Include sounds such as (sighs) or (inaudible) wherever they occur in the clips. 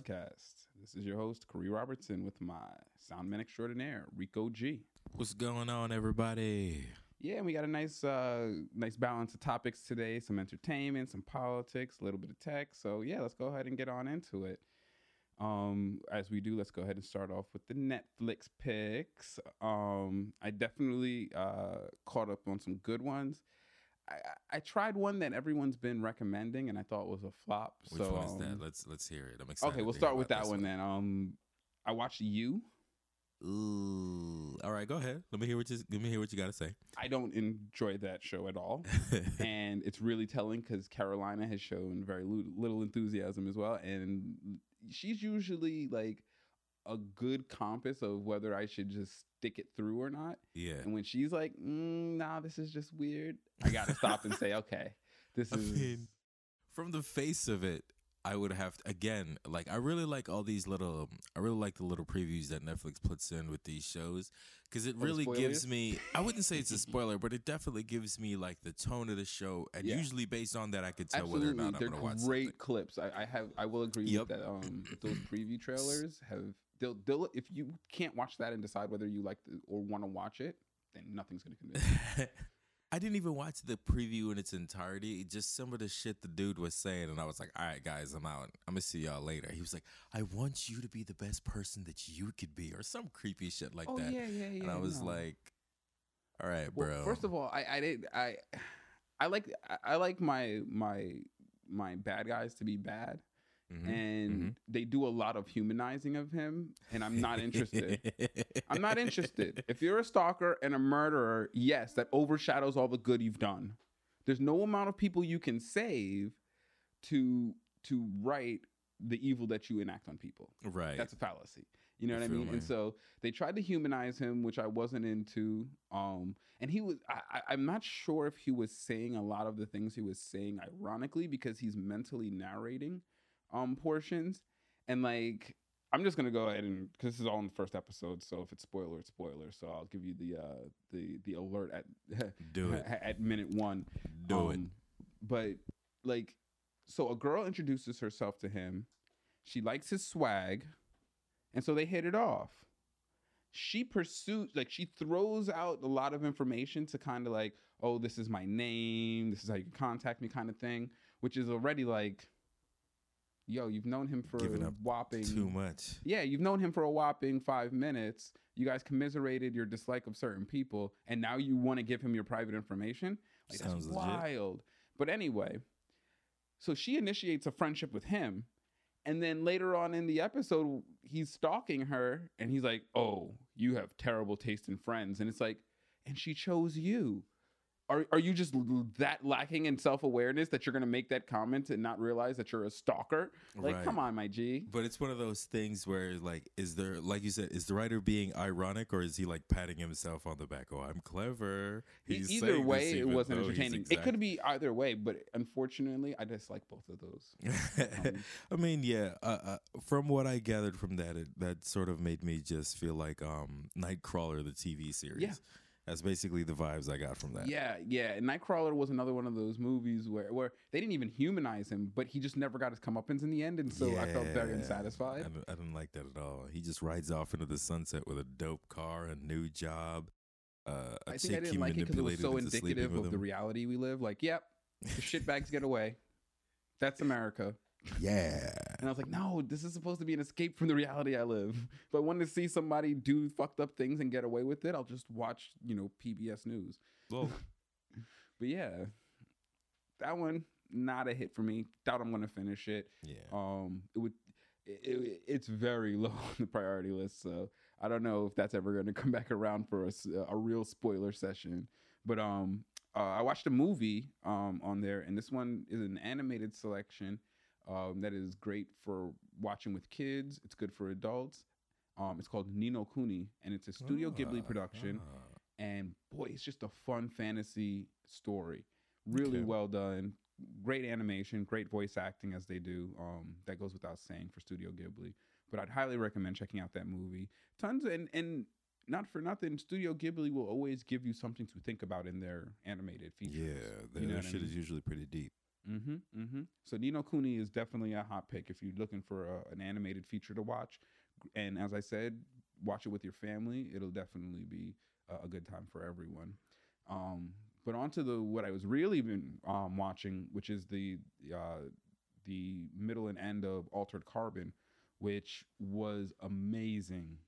Podcast. This is your host, Khary Robertson, with my soundman extraordinaire, Rico G. What's going on, everybody? Yeah, and we got a nice, uh, nice balance of topics today. Some entertainment, some politics, a little bit of tech. So yeah, let's go ahead and get on into it. Um, as we do, let's go ahead and start off with the Netflix picks. Um, I definitely uh, caught up on some good ones. I, I tried one that everyone's been recommending, and I thought was a flop. Which so, one is um, that? Let's let's hear it. I'm excited. Okay, we'll start with that this one then. Um, I watched You. Ooh. All right, go ahead. Let me hear what you let me hear what you got to say. I don't enjoy that show at all, (laughs) and it's really telling because Carolina has shown very little enthusiasm as well, and she's usually like a good compass of whether I should just stick it through or not. yeah. And when she's like, mm, "Nah, this is just weird," I gotta stop and say, "Okay, this (laughs) I is." mean, from the face of it, I would have to, again, like I really like all these little I really like the little previews that Netflix puts in with these shows cuz it really gives me I wouldn't say it's a (laughs) spoiler, but it definitely gives me like the tone of the show and Yeah. usually based on that I could tell Absolutely, whether or not they're I'm going to watch great something. clips. I, I have, I will agree Yep. that. Um, those preview (clears throat) trailers have they'll, they'll if you can't watch that and decide whether you like the, or want to watch it, then nothing's gonna convince you. (laughs) I didn't even watch the preview in its entirety. Just some of the shit the dude was saying, and I was like, "All right, guys, I'm out. I'm gonna see y'all later." He was like, "I want you to be the best person that you could be," or some creepy shit like oh that. yeah, yeah, yeah. and I was no. like, "All right, well, bro." first of all, I, I did, I, I like, I, I like my my my bad guys to be bad, Mhm, and mhm. they do a lot of humanizing of him, and I'm not interested. (laughs) I'm not interested. If you're a stalker and a murderer, yes, that overshadows all the good you've done. There's no amount of people you can save to to right the evil that you enact on people. right. That's a fallacy. You know what I mean? And so they tried to humanize him, which I wasn't into. Um, and he was I, I, I'm not sure if he was saying a lot of the things he was saying ironically because he's mentally narrating um portions. And like I'm just gonna go ahead and because this is all in the first episode, so if it's spoiler, it's spoiler. So I'll give you the uh the the alert at (laughs) Do it. at minute one. Do it. Um, But like, so a girl introduces herself to him. She likes his swag, and so they hit it off. She pursues, like, she throws out a lot of information to kind of like, oh, this is my name, this is how you can contact me, kind of thing, which is already like, yo, you've known him for Giving up whopping Too much. yeah, you've known him for a whopping five minutes. You guys commiserated your dislike of certain people, and now you want to give him your private information. Like Sounds that's legit. wild. But anyway, so she initiates a friendship with him, and then later on in the episode, he's stalking her, and he's like, "Oh, you have terrible taste in friends," and it's like, and she chose you. Are, are you just that lacking in self awareness that you're gonna make that comment and not realize that you're a stalker? Like, Right. come on, my G. But it's one of those things where, like, is there, like you said, is the writer being ironic or is he like patting himself on the back? Oh, I'm clever. He's either way, it wasn't entertaining. It could be either way, but unfortunately, I dislike both of those. exact- (laughs) I mean, yeah. Uh, uh, from what I gathered from that, it, that sort of made me just feel like um, Nightcrawler, the TV series. That's basically the vibes I got from that. Yeah, yeah. And Nightcrawler was another one of those movies where where they didn't even humanize him, but he just never got his comeuppance in the end, and so I felt very unsatisfied. I don't, I don't like that at all. He just rides off into the sunset with a dope car, a new job, uh, a I think chick I didn't like it because it was so indicative of the reality we live. Like, yep, the shitbags get away. That's America. (laughs) Yeah. And I was like, no, this is supposed to be an escape from the reality I live. If I wanted to see somebody do fucked up things and get away with it, I'll just watch, you know, PBS News. Well, (laughs) But yeah, that one not a hit for me. Doubt I'm gonna finish it. yeah. Um, it would. It, it- it's very (laughs) low on the priority list, so I don't know if that's ever going to come (laughs) back around for a, a real spoiler session. But um, uh, I watched a movie um on there, and this one is an animated selection um that is great for watching with kids. It's good for adults. Um, it's called Ni no Kuni, and it's a Studio Ghibli Ah, production ah. and boy, it's just a fun fantasy story. Really Okay. well done. Great animation, great voice acting as they do. Um, that goes without saying for Studio Ghibli. But I'd highly recommend checking out that movie. Tons and and not for nothing, Studio Ghibli will always give you something to think about in their animated features. Yeah, their, You know their what I shit is usually pretty deep. Mm-hmm. Mm-hmm. So Ni no Kuni is definitely a hot pick if you're looking for a, an animated feature to watch. And as I said, watch it with your family. It'll definitely be a, a good time for everyone. Um, but on to the what I was really been um, watching, which is the uh, the middle and end of Altered Carbon, which was amazing,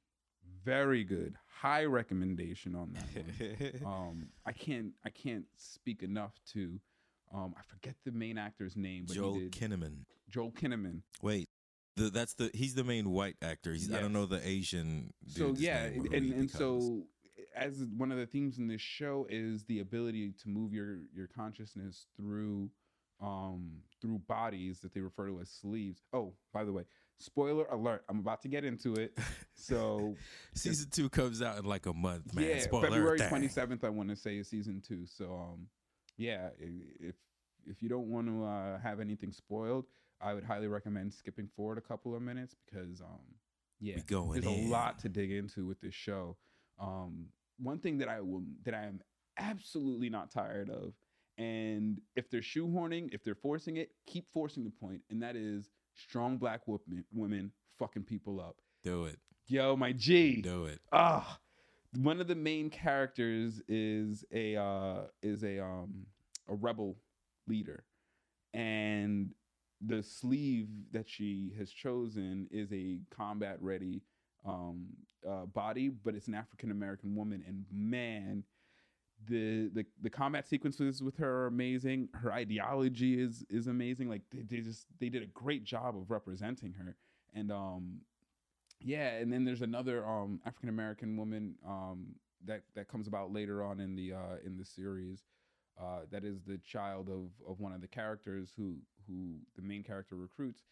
very good, high recommendation on that one. (laughs) um, I can't I can't speak enough to. Um, I forget the main actor's name, but Joel he did, Kinnaman. Joel Kinnaman. Wait, the, that's the he's the main white actor. He's I don't know the Asian. so yeah name and, and so as one of the themes in this show is the ability to move your your consciousness through um through bodies that they refer to as sleeves oh by the way spoiler alert i'm about to get into it (laughs) so season two comes out in like a month, man. yeah Spoiler february dang. 27th i want to say is season two so um yeah if if you don't want to uh, have anything spoiled i would highly recommend skipping forward a couple of minutes because um yeah We going there's in. a lot to dig into with this show. Um, one thing that I will that I am absolutely not tired of, and if they're shoehorning, if they're forcing it, keep forcing the point, and that is strong black women women fucking people up. Do it. Yo, my G. Do it. Ah, one of the main characters is a uh, is a um a rebel leader, and the sleeve that she has chosen is a combat ready um uh, body, but it's an African American woman, and man. The, the the combat sequences with her are amazing. Her ideology is is amazing. Like they, they just they did a great job of representing her. And um yeah, and then there's another um African American woman um that that comes about later on in the uh in the series uh that is the child of of one of the characters who who the main character recruits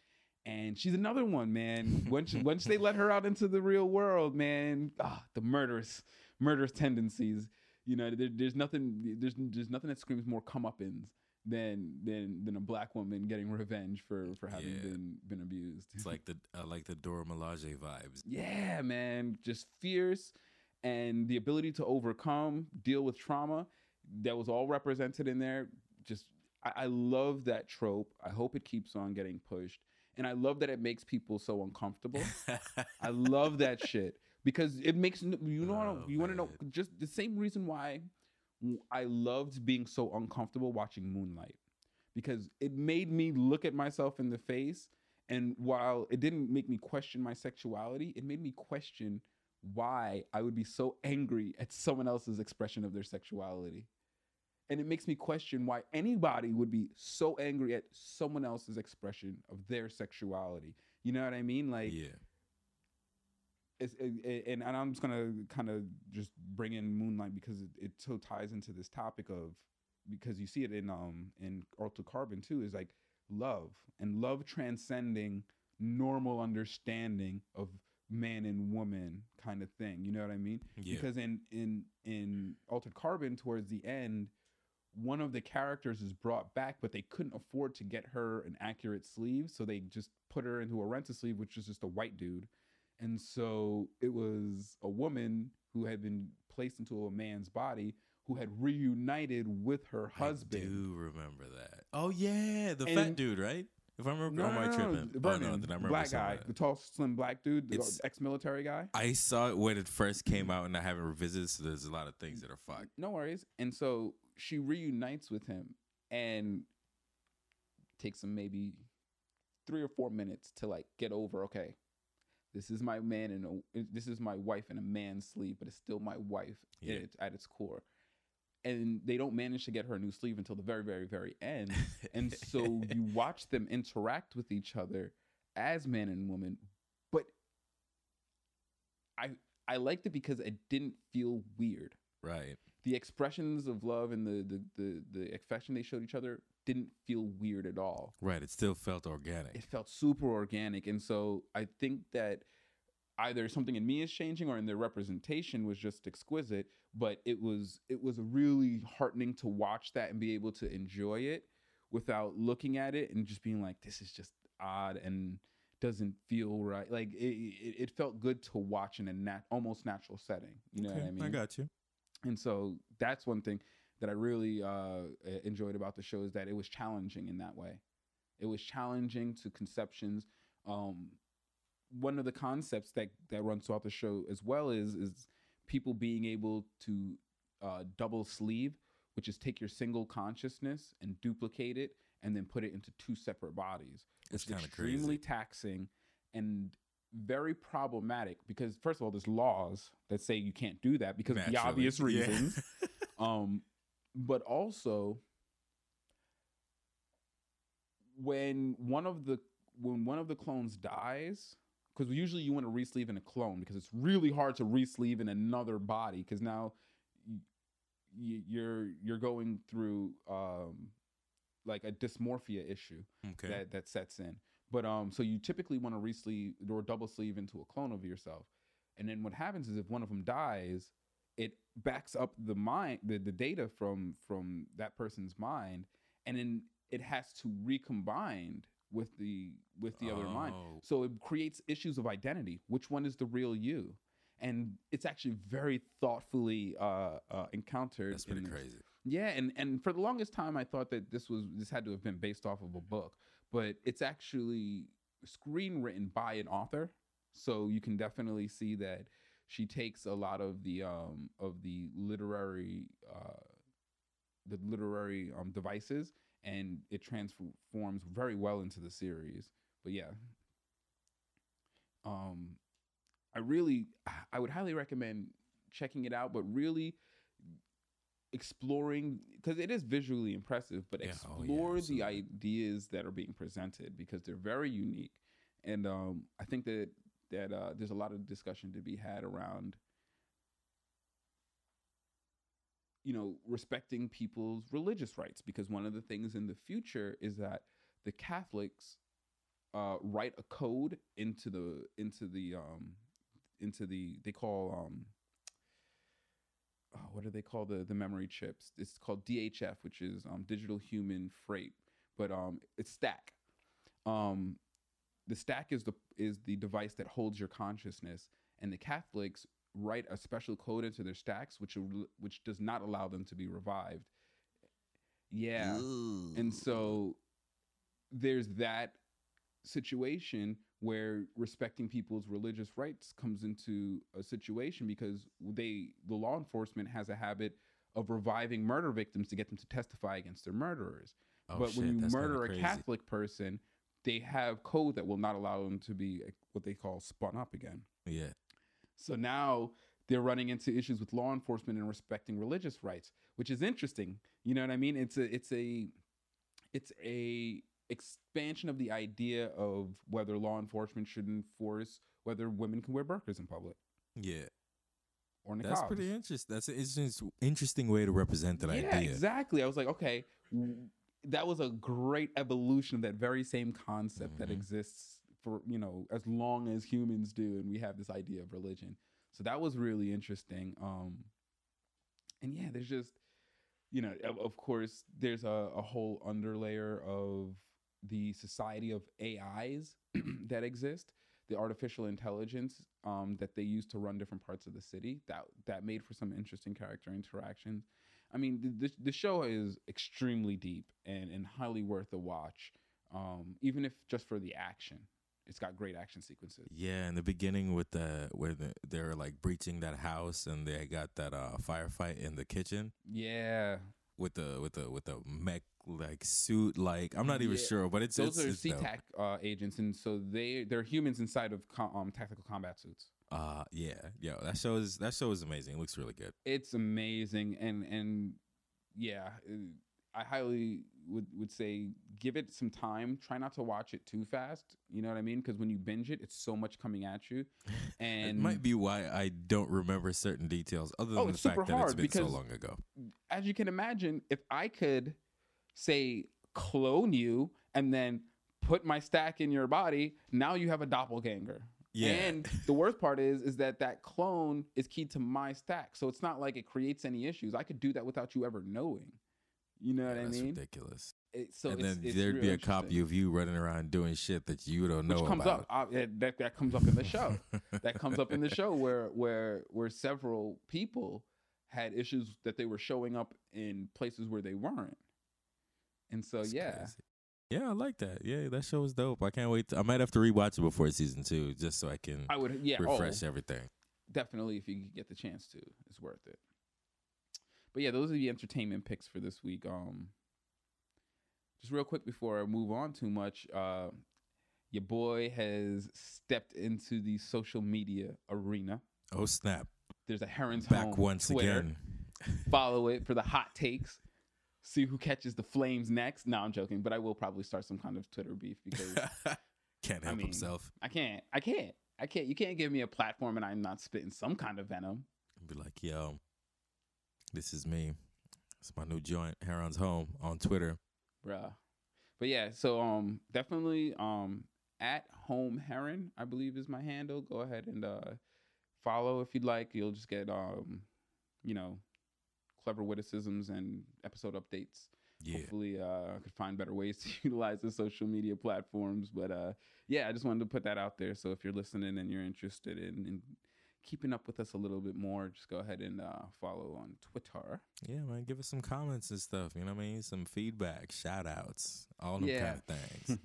and she's another one man. (laughs) Once once they let her out into the real world man ah the murderous murderous tendencies you know there, there's nothing there's there's nothing that screams more comeuppance than than than a black woman getting revenge for for having Yeah. been been abused It's like the I like the Dora Milaje vibes. yeah, man, just fierce and the ability to overcome, deal with trauma that was all represented in there. Just, I, I love that trope. I hope it keeps on getting pushed. And I love that it makes people so uncomfortable. (laughs) I love that shit because it makes you know Oh, you want to know just the same reason why I loved being so uncomfortable watching Moonlight because it made me look at myself in the face. And while it didn't make me question my sexuality it made me question why I would be so angry at someone else's expression of their sexuality. And it makes me question why anybody would be so angry at someone else's expression of their sexuality. You know what I mean? Like yeah. It's, it, it- and, and I'm just gonna kind of just bring in Moonlight because it, it so ties into this topic of because you see it in um in Altered Carbon too is like love and love transcending normal understanding of man and woman kind of thing. You know what I mean? Yeah. Because in in in Altered Carbon towards the end, one of the characters is brought back, but they couldn't afford to get her an accurate sleeve, so they just put her into a rented sleeve, which is just a white dude. And so it was a woman who had been placed into a man's body who had reunited with her husband. I do remember that. Oh yeah, the And- fat dude, right? If I remember, No, no, I no, no, tripping? Oh, no, then I remember black guy, that. the tall, slim black dude, the ex-military guy. I saw it when it first came out, and I haven't revisited. So there's a lot of things that are fucked. No worries. And so she reunites with him and takes him maybe three or four minutes to like get over. Okay, this is my man and this is my wife in a man's sleeve, but it's still my wife Yeah. at, its, at its core. And they don't manage to get her a new sleeve until the very, very, very end. (laughs) And so you watch them interact with each other as man and woman, but I I liked it because it didn't feel weird right. the expressions of love and the the the, the affection they showed each other didn't feel weird at all. Right. It still felt organic. It felt super organic, and so I think that either something in me is changing or in their representation was just exquisite. But it was it was really heartening to watch that and be able to enjoy it without looking at it and just being like, this is just odd and doesn't feel right. Like it, it, it felt good to watch in a nat- almost natural setting. You know what I mean? I got you. And so that's one thing. That I really uh, enjoyed about the show is that it was challenging in that way. It was challenging to conceptions. Um, one of the concepts that that runs throughout the show as well is is people being able to uh, double sleeve, which is take your single consciousness and duplicate it, and then put it into two separate bodies. It's kinda extremely crazy. taxing and very problematic because first of all, there's laws that say you can't do that because of the Naturally. obvious (laughs) Yeah. reasons. (laughs) um, but also when one of the when one of the clones dies, because usually you want to resleeve in a clone because it's really hard to resleeve in another body because now you're you're going through um, like a dysmorphia issue okay. that that sets in. But um, so you typically want to resleeve or double sleeve into a clone of yourself, and then what happens is if one of them dies, it backs up the mind the, the data from from that person's mind, and then it has to recombine with the with the other mind. Oh. So it creates issues of identity. Which one is the real you? And it's actually very thoughtfully uh, uh, encountered. That's pretty crazy. Yeah, and and for the longest time, I thought that this was this had to have been based off of a book, but it's actually screenwritten by an author. So you can definitely see that she takes a lot of the um of the literary uh the literary um devices and it transforms very well into the series. But yeah. Um I really I would highly recommend checking it out, but really exploring because it is visually impressive, but Yeah, oh yeah, explore the ideas that are being presented because they're very unique. And um I think that that uh there's a lot of discussion to be had around you know respecting people's religious rights because one of the things in the future is that the Catholics uh, write a code into the into the um, into the they call um, oh, what do they call the the memory chips? It's called DHF, which is um, digital human freight, but um, it's stack. Um, the stack is the is the device that holds your consciousness, and the Catholics write a special code into their stacks, which which does not allow them to be revived. Yeah, and so there's that situation where respecting people's religious rights comes into a situation because they the law enforcement has a habit of reviving murder victims to get them to testify against their murderers. Oh, but when you murder a. Catholic person, they have code that will not allow them to be what they call spun up again. yeah, So now they're running into issues with law enforcement and respecting religious rights, which is interesting. You know what I mean? It's a it's a it's a expansion of the idea of whether law enforcement should enforce whether women can wear burqas in public yeah. or niqabs. That's pretty interesting. That's an interesting, interesting way to represent that yeah, idea. exactly. I was like, okay, that was a great evolution of that very same concept that Mhm. exists for you know as long as humans do, and we have this idea of religion. So that was really interesting. Um, and yeah, there's just you know, of, of course, there's a, a whole underlayer of the society of AIs (clears throat) that exist, the artificial intelligence um, that they use to run different parts of the city. That that made for some interesting character interactions. I mean, the, the, show is extremely deep and, and highly worth a watch, um, even if just for the action. It's got great action sequences. Yeah, in the beginning with the where the, they're like breaching that house and they got that uh firefight in the kitchen Yeah, with the with the with the mech like suit like I'm not even Yeah, sure, but it's those it's, are it's. CTAC uh, agents, and so they they're humans inside of com- um, tactical combat suits. Uh yeah, yo, that show is that show is amazing. It looks really good. It's amazing, and and yeah, I highly would would say give it some time. Try not to watch it too fast. You know what I mean? Because when you binge it, it's so much coming at you, (laughs) and it might be why I don't remember certain details, other Oh, than the fact that it's been so long ago. as you can imagine, if I could say clone you and then put my stack in your body, now you have a doppelganger. Yeah. And the worst part is is that that clone is keyed to my stack. So it's not like it creates any issues. I could do that without you ever knowing. You know what Yeah, I that's mean? ridiculous. It- so and it's, then it's there'd be a copy of you running around doing shit that you don't know which comes about. up uh, it- that that comes up in the show. that comes up in the show (laughs) where where where several people had issues that they were showing up in places where they weren't. And so It's yeah, crazy. Yeah, I like that. Yeah, that show is dope. I can't wait. To, I might have to rewatch it before season two, just so I can I would yeah oh, refresh everything. definitely if you get the chance to, it's worth it. But yeah, those are the entertainment picks for this week. Um, just real quick before I move on too much, uh, your boy has stepped into the social media arena. Oh snap! There's a Heron's Back Home once Twitter. again. Follow it for the hot takes. See who catches the flames next. No, I'm joking, but I will probably start some kind of Twitter beef because (laughs) Can't I help mean, himself. I can't. I can't. I can't. You can't give me a platform and I'm not spitting some kind of venom. Be like, yo, this is me. It's my new joint, Heron's Home, on Twitter. bruh. But yeah, so um, definitely um, at home heron, I believe is my handle. Go ahead and uh, follow if you'd like. You'll just get um, you know, clever witticisms and episode updates. Yeah. Hopefully, uh, I could find better ways to (laughs) utilize the social media platforms. But uh, yeah, I just wanted to put that out there. So if you're listening and you're interested in, in keeping up with us a little bit more, just go ahead and uh, follow on Twitter. Yeah, man. Give us some comments and stuff. You know what I mean? Some feedback, shout outs, all them Yeah. kind of things.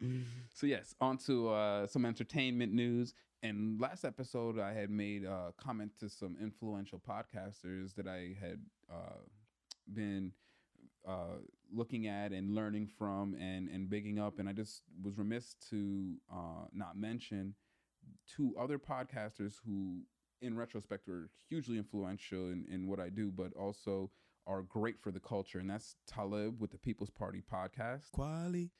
(laughs) so yes, on to uh, some entertainment news. And last episode, I had made a comment to some influential podcasters that I had uh, been uh, looking at and learning from and and bigging up. And I just was remiss to uh, not mention two other podcasters who, in retrospect, were hugely influential in, in what I do, but also are great for the culture. And that's Talib with the People's Party podcast Kweli.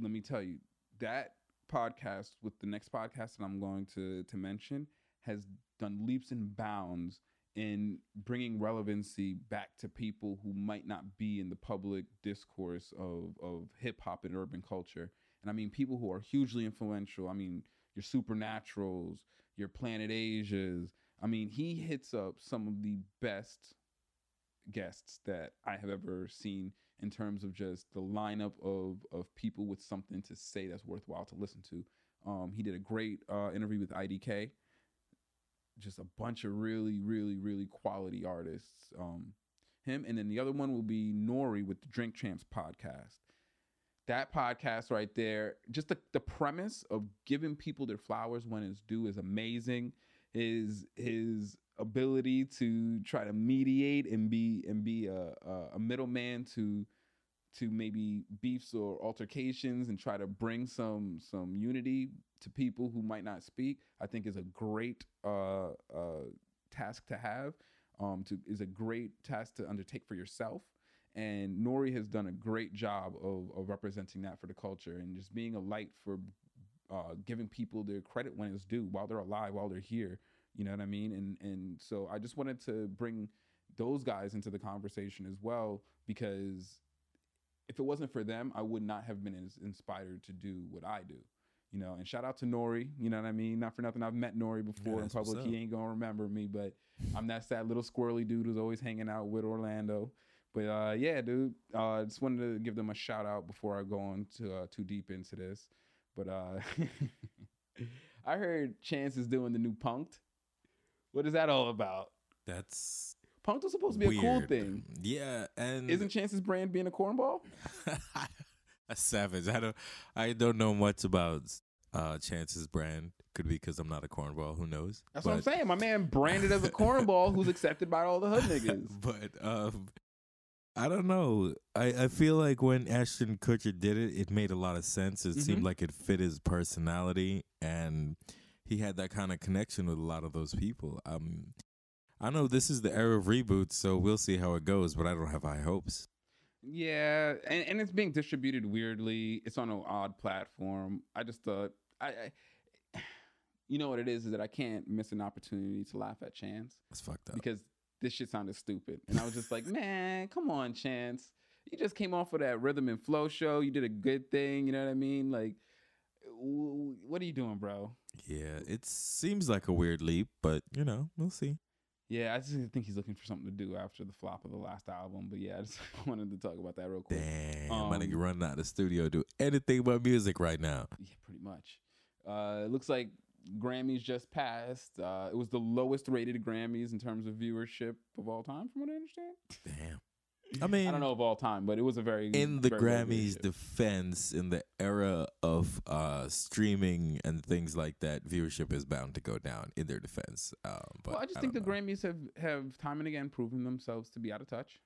let me tell you that podcast with the next podcast that I'm going to to mention has done leaps and bounds in bringing relevancy back to people who might not be in the public discourse of of hip hop and urban culture. And I mean people who are hugely influential. I mean your supernaturals, your Planet Asias. I mean he hits up some of the best guests that I have ever seen in terms of just the lineup of of people with something to say that's worthwhile to listen to. Um, he did a great uh, interview with IDK. Just a bunch of really, really, really quality artists. Um, him and then the other one will be Nori with the Drink Champs podcast. That podcast right there, just the, the premise of giving people their flowers when it's due is amazing. His his ability to try to mediate and be and be a, a, middleman to to maybe beefs or altercations and try to bring some some unity to people who might not speak i think is a great uh, uh, task to have. Um, to is a great task to undertake for yourself. And nori has done a great job of, of representing that for the culture and just being a light for uh, giving people their credit when it's due while they're alive while they're here you know what i mean and and so i just wanted to bring those guys into the conversation as well because if it wasn't for them, I would not have been as inspired to do what I do. You know, and shout out to Nori. You know what I mean? Not for nothing. I've met Nori before in public. He ain't gonna remember me, but I'm that sad little squirrely dude who's always hanging out with Orlando. But uh, yeah, dude. I uh, just wanted to give them a shout out before I go on to uh, too deep into this. But uh, (laughs) I heard Chance is doing the new Punked. What is that all about? That's Punked was supposed to be a cool thing. Yeah, and Isn't Chance's brand being a cornball? (laughs) a savage. I don't. I don't know much about uh Chance's brand. Could be because I'm not a cornball. Who knows? That's what I'm saying. My man branded as a cornball who's accepted by all the hood niggas. (laughs) but um, I don't know. I, I feel like when Ashton Kutcher did it, it made a lot of sense. It Mhm. seemed like it fit his personality, and he had that kind of connection with a lot of those people. Um, I know this is the era of reboots, so we'll see how it goes. But I don't have high hopes. Yeah, and, and it's being distributed weirdly. It's on an odd platform. I just thought I, I (sighs) you know what it is is that I can't miss an opportunity to laugh at Chance It's fucked up. because this shit sounded stupid. And I was just like, (laughs) man, come on, Chance. You just came off of that rhythm and flow show. You did a good thing. You know what I mean? Like, what are you doing, bro? Yeah, it seems like a weird leap, but you know, we'll see. Yeah, I just think he's looking for something to do after the flop of the last album. But yeah, I just (laughs) wanted to talk about that real quick. Damn, my Um, nigga running out of the studio do anything but music right now. Yeah, pretty much. Uh, it looks like Grammys just passed. Uh, it was the lowest rated Grammys in terms of viewership of all time, from what I understand. Damn. I mean, I don't know of all time, but it was a very in the very Grammys defense, in the era of uh, streaming and things like that, viewership is bound to go down. In their defense, um, but well, I just think the know. Grammys have have time and again proven themselves to be out of touch.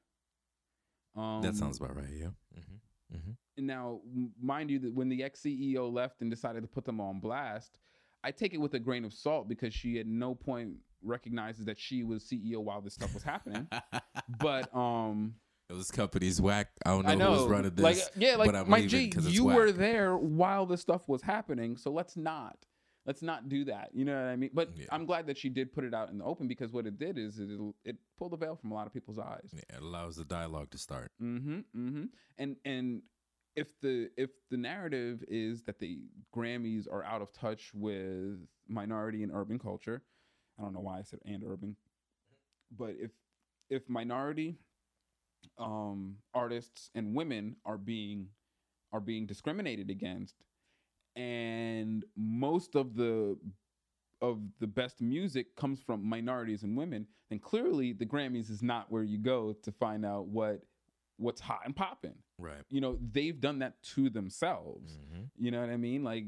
Um, that sounds about right. Yeah. Mm-hmm. Mm-hmm. And now, mind you, that when the ex CEO left and decided to put them on blast, I take it with a grain of salt because she at no point recognizes that she was CEO while this stuff was happening. (laughs) but um, this company's whack. I don't know, I know, who's running this. like yeah, like but I'm my leaving G, you were there while this stuff was happening, so let's not. Let's not do that. You know what I mean? But Yeah. I'm glad that she did put it out in the open because what it did is it it pulled the veil from a lot of people's eyes. Yeah, it allows the dialogue to start. Mm-hmm. Mm-hmm. And and if the if the narrative is that the Grammys are out of touch with minority and urban culture, I don't know why I said and urban, but if if minority um artists and women are being are being discriminated against and most of the of the best music comes from minorities and women, then clearly the Grammys is not where you go to find out what what's hot and popping. Right. You know, they've done that to themselves. Mm-hmm. You know what I mean? Like,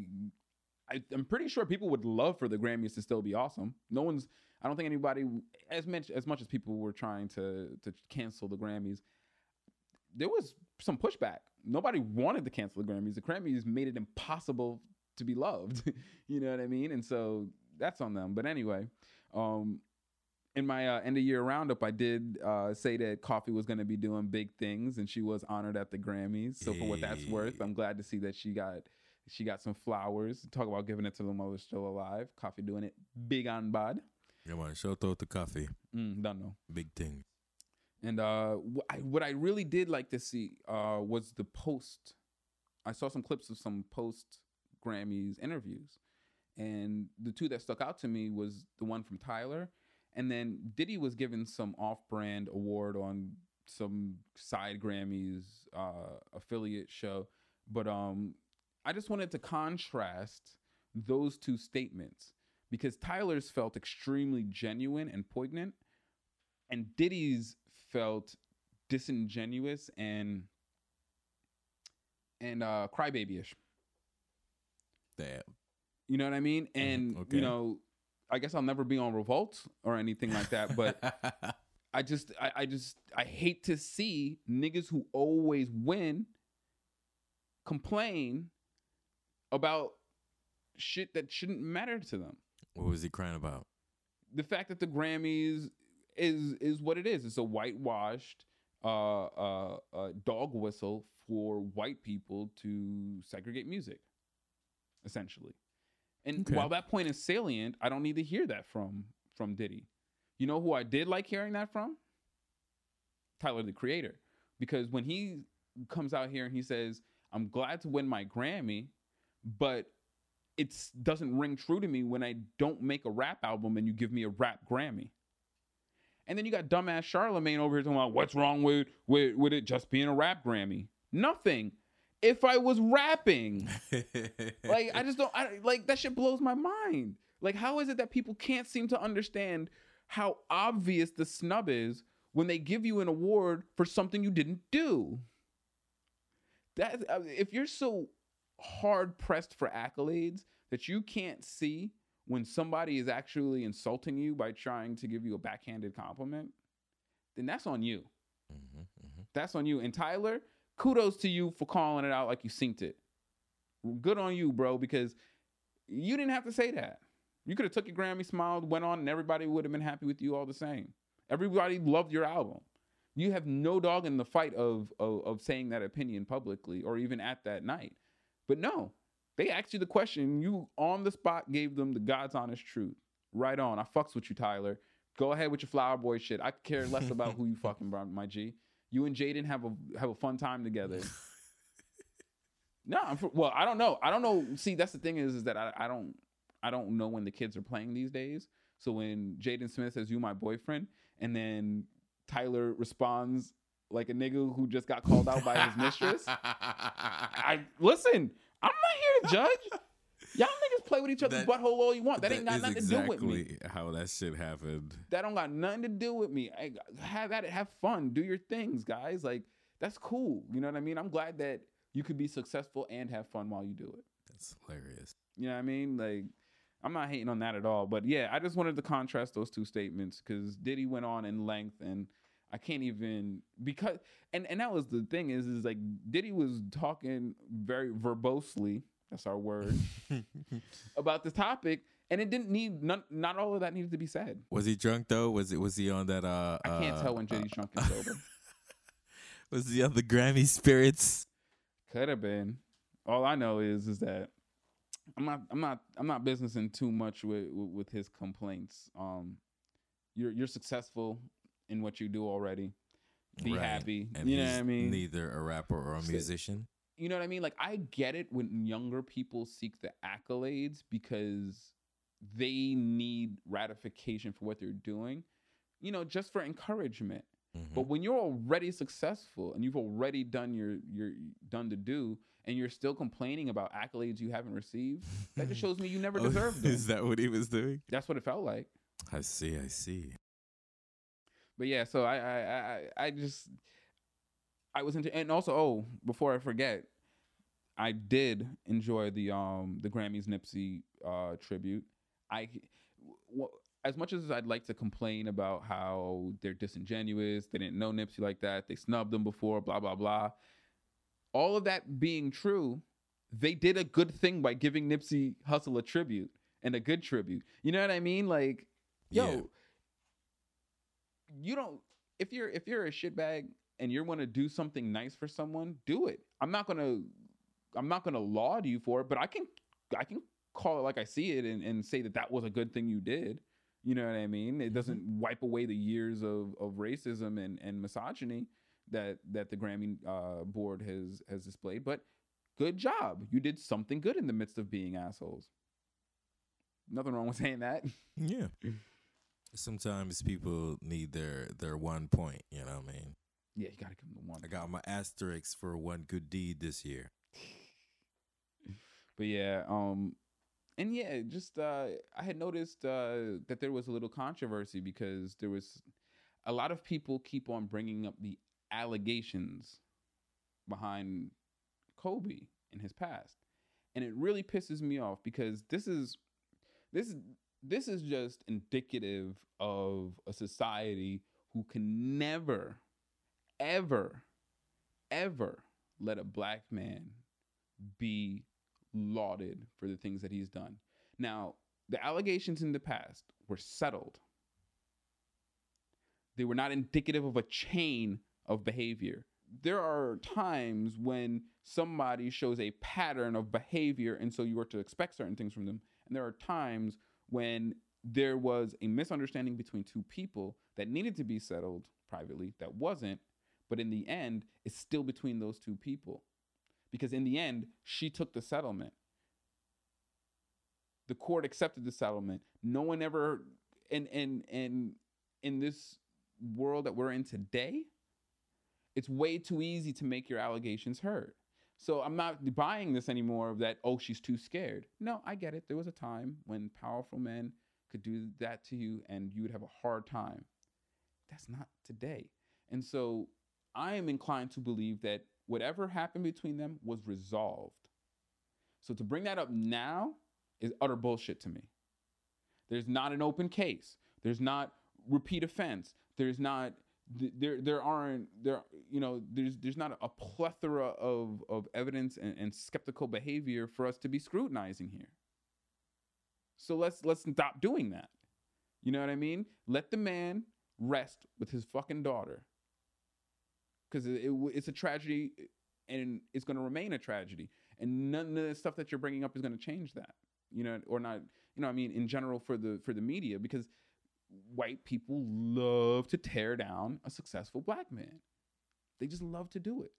I, I'm pretty sure people would love for the Grammys to still be awesome. No one's. I don't think anybody, as much as much as people were trying to to cancel the Grammys, there was some pushback. Nobody wanted to cancel the Grammys. The Grammys made it impossible to be loved. (laughs) you know what I mean? And so that's on them. But anyway, um, in my uh, end of year roundup, I did uh, say that Koffee was going to be doing big things, and she was honored at the Grammys. So for what that's worth, I'm glad to see that she got she got some flowers. Talk about giving it to the mother still alive. Koffee doing it big on bad. Come on, show out the Koffee. Mm, don't know. Big thing. And uh, wh- I, what I really did like to see uh, was the post. I saw some clips of some post Grammys interviews, and the two that stuck out to me was the one from Tyler, and then Diddy was given some off-brand award on some side Grammys uh, affiliate show, but um, I just wanted to contrast those two statements because Tyler's felt extremely genuine and poignant, and Diddy's felt disingenuous and and uh crybabyish. Damn. You know what I mean? And okay. you know, I guess I'll never be on revolt or anything like that, but (laughs) I just I, I just I hate to see niggas who always win complain about shit that shouldn't matter to them. What was he crying about? the fact that the Grammys is is what it is. It's a whitewashed uh, uh, uh, dog whistle for white people to segregate music, essentially. And Okay. while that point is salient, I don't need to hear that from from Diddy. You know who I did like hearing that from? Tyler the Creator, because when he comes out here and he says, "I'm glad to win my Grammy," but it doesn't ring true to me when I don't make a rap album and you give me a rap Grammy. And then you got dumbass Charlemagne over here talking about what's wrong with with, with it just being a rap Grammy. Nothing. If I was rapping, (laughs) like I just don't I, like that shit blows my mind. Like how is it that people can't seem to understand how obvious the snub is when they give you an award for something you didn't do? That uh, if you're so hard pressed for accolades that you can't see when somebody is actually insulting you by trying to give you a backhanded compliment, then that's on you. Mhm, mhm. That's on you. And Tyler, kudos to you for calling it out like you synced it. Good on you, bro, because you didn't have to say that. You could have took your Grammy, smiled, went on, and everybody would have been happy with you all the same. Everybody loved your album. You have no dog in the fight of, of of saying that opinion publicly or even at that night. But no, they asked you the question. You on the spot gave them the God's honest truth. Right on. I fucks with you, Tyler. Go ahead with your flower boy shit. I care less about who you fucking brought, my G. You and Jaden have a have a fun time together. (laughs) no, I'm for, well, I don't know. I don't know. See, that's the thing is, is that I, I don't I don't know when the kids are playing these days. So when Jaden Smith says you my boyfriend, and then Tyler responds like a nigga who just got called out by his mistress. (laughs) I listen. I'm not here to judge. Y'all niggas play with each other's That- butthole all you want. That, that ain't got nothing to do with me. how that shit happened. That don't got nothing to do with me. I, have at it. Have fun. Do your things, guys. Like that's cool. You know what I mean? I'm glad that you could be successful and have fun while you do it. That's hilarious. You know what I mean? Like, I'm not hating on that at all. But yeah, I just wanted to contrast those two statements because Diddy went on in length and I can't even because and and that was the thing is is like Diddy was talking very verbosely. That's our word (laughs) about the topic, and it didn't need not not all of that needed to be said. was he drunk though? Was it? Was he on that? Uh, I can't uh, tell when Diddy's drunk and sober. (laughs) Was he on the Grammy spirits? Could have been. All I know is is that I'm not I'm not I'm not businessing too much with with, with his complaints. Um, you're you're successful in what you do already. Be Right. happy. And you know what I mean? Neither a rapper or a musician. you know what I mean? Like I get it when younger people seek the accolades because they need ratification for what they're doing. You know, just for encouragement. Mhm. But when you're already successful and you've already done your your done to do, and you're still complaining about accolades you haven't received, that just (laughs) shows me you never Oh, deserved (laughs) them. Is that what he was doing? That's what it felt like. I see. I see. But yeah, so I I I, I just I was into and also oh before I forget, I did enjoy the um the Grammys Nipsey uh tribute. I w- as much as I'd like to complain about how they're disingenuous, they didn't know Nipsey like that, they snubbed him before, blah blah blah. All of that being true, they did a good thing by giving Nipsey Hussle a tribute and a good tribute. You know what I mean? Like, yo, Yeah. You don't if you're if you're a shitbag and you want to do something nice for someone, do it. I'm not gonna I'm not gonna laud you for it, but I can I can call it like I see it and, and say that that was a good thing you did. You know what I mean? It doesn't wipe away the years of, of racism and, and misogyny that that the Grammy uh, board has has displayed. But good job, you did something good in the midst of being assholes. Nothing wrong with saying that. Yeah. (laughs) Sometimes people need their their one point. You know what I mean? Yeah, you gotta give them the one. I got my asterisks for one good deed this year. But yeah, um, and yeah, just uh, I had noticed uh, that there was a little controversy because there was a lot of people keep on bringing up the allegations behind Kobe in his past, and it really pisses me off because this is this is this is just indicative of a society who can never, ever, ever let a black man be lauded for the things that he's done. Now, the allegations in the past were settled. They were not indicative of a chain of behavior. There are times when somebody shows a pattern of behavior, and so you are to expect certain things from them. And there are times when there was a misunderstanding between two people that needed to be settled privately, that wasn't, but in the end, it's still between those two people. Because in the end she took the settlement. The court accepted the settlement. No one ever and and and in this world that we're in today it's way too easy to make your allegations heard so i'm not buying this anymore that oh she's too scared no i get it there was a time when powerful men could do that to you and you would have a hard time that's not today and so I am inclined to believe that whatever happened between them was resolved. So to bring that up now is utter bullshit to me. There's not an open case. There's not repeat offense. There's not there there aren't there you know there's there's not a plethora of of evidence and, and skeptical behavior for us to be scrutinizing here. So let's let's stop doing that. You know what I mean? Let the man rest with his fucking daughter because it, it, it's a tragedy and it's going to remain a tragedy and none of the stuff that you're bringing up is going to change that you know or not you know i mean in general for the for the media because white people love to tear down a successful black man they just love to do it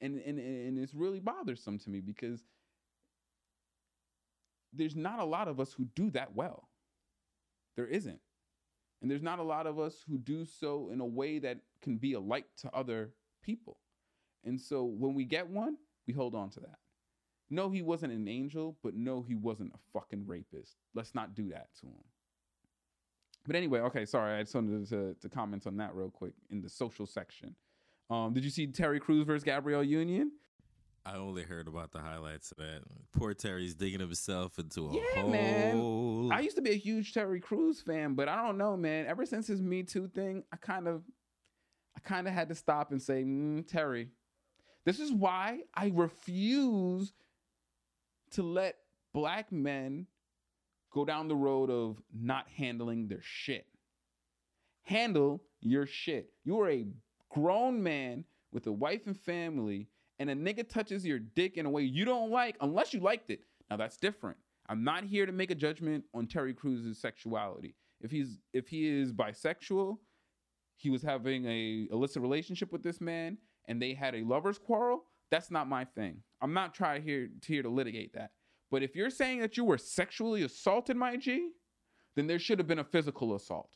and and and it's really bothersome to me because there's not a lot of us who do that well there isn't and there's not a lot of us who do so in a way that can be a light to other people. And so when we get one, we hold on to that. No, he wasn't an angel, but no, he wasn't a fucking rapist. Let's not do that to him. But anyway, okay, sorry. I just wanted to, to comment on that real quick in the social section. Um, did you see Terry Crews versus Gabrielle Union? I only heard about the highlights of that. Poor Terry's digging himself into a Yeah, hole. man. I used to be a huge Terry Crews fan, but I don't know, man. Ever since his Me Too thing, I kind of, I kind of had to stop and say, mm, Terry, this is why I refuse to let black men go down the road of not handling their shit. Handle your shit. You are a grown man with a wife and family, and a nigga touches your dick in a way you don't like, unless you liked it. Now that's different. I'm not here to make a judgment on Terry Crews' sexuality. If he's if he is bisexual, he was having a illicit relationship with this man, and they had a lovers quarrel. That's not my thing. I'm not trying here to here to litigate that. But if you're saying that you were sexually assaulted, my G, then there should have been a physical assault.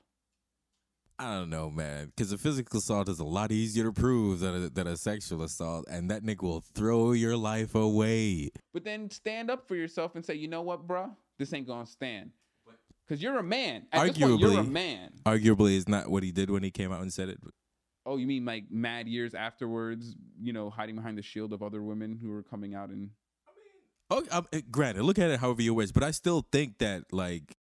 I don't know, man. Because a physical assault is a lot easier to prove than a, than a sexual assault, and that nigga will throw your life away. But then stand up for yourself and say, you know what, bruh? This ain't gonna stand. Because you're a man. At this point, you're a man. Arguably, is not what he did when he came out and said it. Oh, you mean like mad years afterwards, you know, hiding behind the shield of other women who were coming out and Oh, um, uh, granted, look at it however you wish, but I still think that like,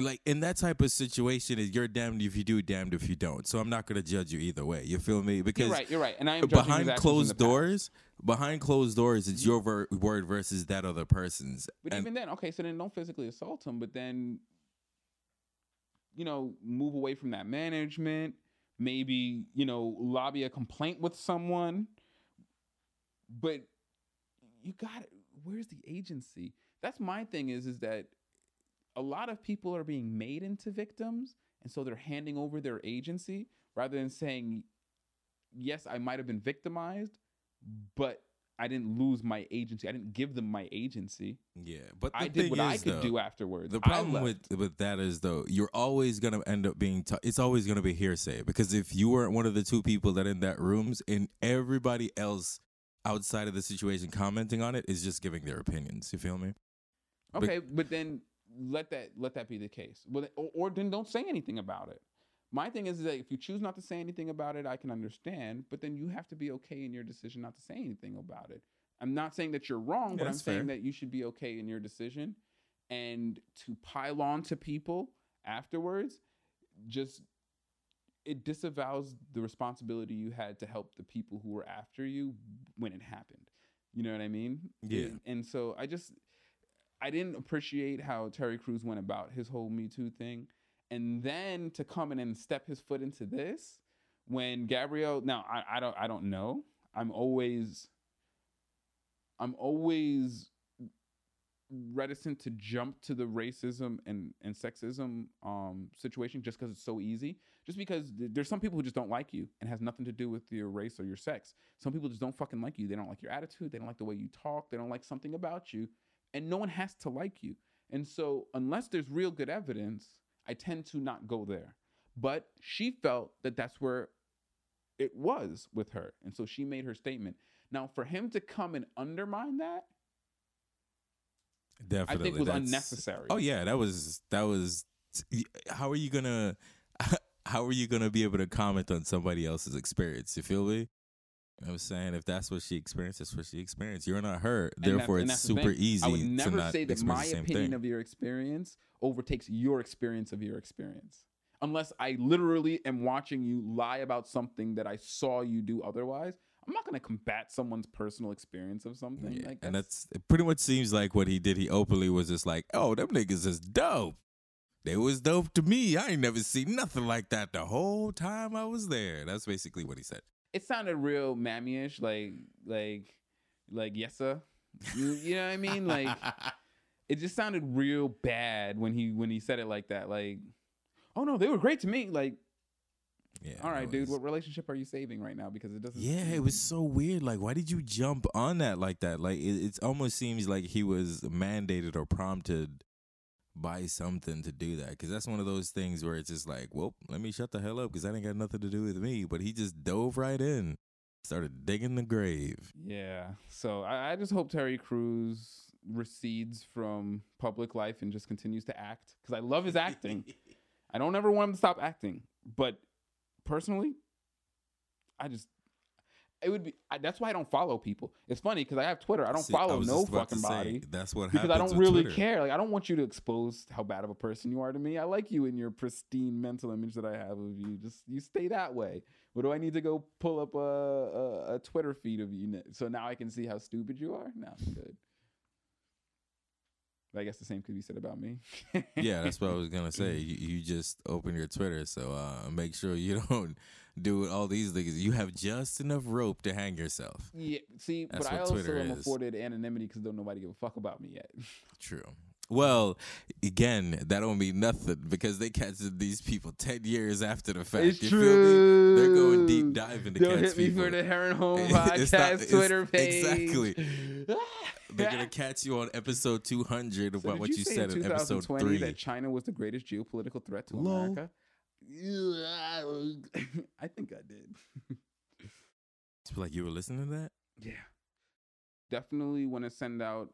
like in that type of situation, is you're damned if you do, damned if you don't. So I'm not gonna judge you either way. You feel me? Because You're right, you're right. And I am behind closed doors, behind closed doors, it's your ver- word versus that other person's. But And- even then, okay, so then don't physically assault him, but then, you know, move away from that management. Maybe, you know, lobby a complaint with someone. But you got it. Where's the agency? That's my thing is, is that a lot of people are being made into victims. And so they're handing over their agency rather than saying, yes, I might have been victimized, but I didn't lose my agency. I didn't give them my agency. yeah, but the I did what I could though, do afterwards. The problem with with that is though you're always gonna end up being t- it's always gonna be hearsay because if you weren't one of the two people that in that rooms and everybody else outside of the situation commenting on it is just giving their opinions. You feel me? okay, but then let that let that be the case. Well, or, or then don't say anything about it. My thing is that if you choose not to say anything about it, I can understand. But then you have to be okay in your decision not to say anything about it. I'm not saying that you're wrong, Yeah, but I'm that's saying that you should be okay in your decision. And to pile on to people afterwards, just it disavows the responsibility you had to help the people who were after you when it happened. You know what I mean? Yeah. And, and so I just I didn't appreciate how Terry Crews went about his whole Me Too thing. And then to come in and step his foot into this when Gabrielle now I, I don't I don't know. I'm always I'm always reticent to jump to the racism and, and sexism um, situation just because it's so easy. Just because th- there's some people who just don't like you and has nothing to do with your race or your sex. Some people just don't fucking like you. They don't like your attitude. They don't like the way you talk. They don't like something about you. And no one has to like you. And so, unless there's real good evidence, I tend to not go there. But she felt that that's where it was with her. And so she made her statement. Now, for him to come and undermine that, Definitely. I think was that's- unnecessary. Oh yeah, that was that was. How are you gonna? (laughs) How are you gonna be able to comment on somebody else's experience? You feel me? You know what I'm saying if that's what she experienced, that's what she experienced. You're not her, And that- therefore and it's super easy. I would to never not say that my opinion thing. of your experience overtakes your experience of your experience. Unless I literally am watching you lie about something that I saw you do otherwise, I'm not going to combat someone's personal experience of something. Yeah, Like and that's it pretty much seems like what he did. He openly was just like, "Oh, them niggas is dope. They was dope to me. I ain't never seen nothing like that the whole time I was there." That's basically what he said. it sounded real mammy-ish, like like like yes sir. You, you know what I mean? Like (laughs) it just sounded real bad when he when he said it like that. Like, oh no, they were great to me. Like, yeah. all right, it dude, what relationship are you saving right now? Because it doesn't. Yeah, it was so weird. Like, why did you jump on that like that? Like, it, it almost seems like he was mandated or prompted by something to do that. Because that's one of those things where it's just like, well, let me shut the hell up because that ain't got nothing to do with me. But he just dove right in. Started digging the grave. Yeah. So I, I just hope Terry Crews recedes from public life and just continues to act because I love his acting. (laughs) I don't ever want him to stop acting, but personally, I just it would be I, that's why I don't follow people. It's funny because I have Twitter. I don't See, follow was no fucking say, body That's what because I don't really Twitter. care. Like I don't want you to expose how bad of a person you are to me. I like you in your pristine mental image that I have of you. Just you stay that way. What do I need to go pull up a a, a Twitter feed of you so now I can see how stupid you are? No, I'm good. I guess the same could be said about me. (laughs) yeah, that's what I was gonna say. You, you just open your Twitter, so uh, make sure you (laughs) don't do all these things. You have just enough rope to hang yourself. Yeah, see, That's but I also Twitter am is. afforded anonymity because don't nobody give a fuck about me yet. (laughs) True. Well, again, that don't mean nothing because they catch these people ten years after the fact. It's you feel me? They're going deep diving to Don't catch hit me people. for the Heron Home (laughs) Podcast not- Twitter page. exactly. (laughs) They're gonna catch you on episode two hundred So about did what you, say said in episode 2020 three. that China was the greatest geopolitical threat to Lol. America? (laughs) I think I did. It's like you were listening to that. Yeah. Definitely want to send out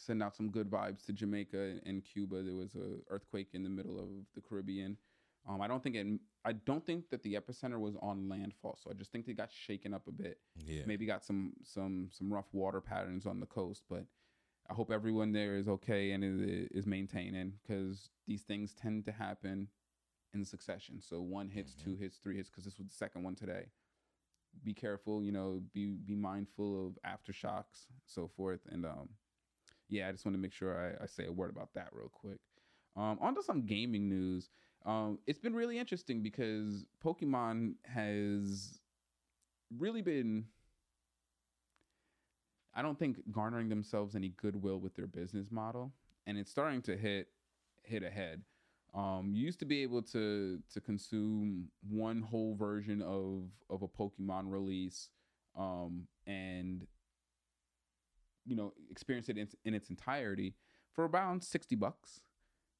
send out some good vibes to Jamaica and Cuba. There was a earthquake in the middle of the Caribbean. Um, I don't think it. I don't think that the epicenter was on landfall. So I just think they got shaken up a bit. Yeah. Maybe got some some some rough water patterns on the coast, but I hope everyone there is okay and is, is maintaining because these things tend to happen in succession. So one hits, Mhm. two hits, three hits. Because this was the second one today. Be careful, you know. Be be mindful of aftershocks, so forth, and um, yeah. I just want to make sure I, I say a word about that real quick. Um, on to some gaming news. Um, it's been really interesting because Pokemon has really been I don't think garnering themselves any goodwill with their business model, and it's starting to hit hit ahead. Um, you used to be able to to consume one whole version of of a Pokemon release, um, and you know experience it in, in its entirety for around sixty bucks,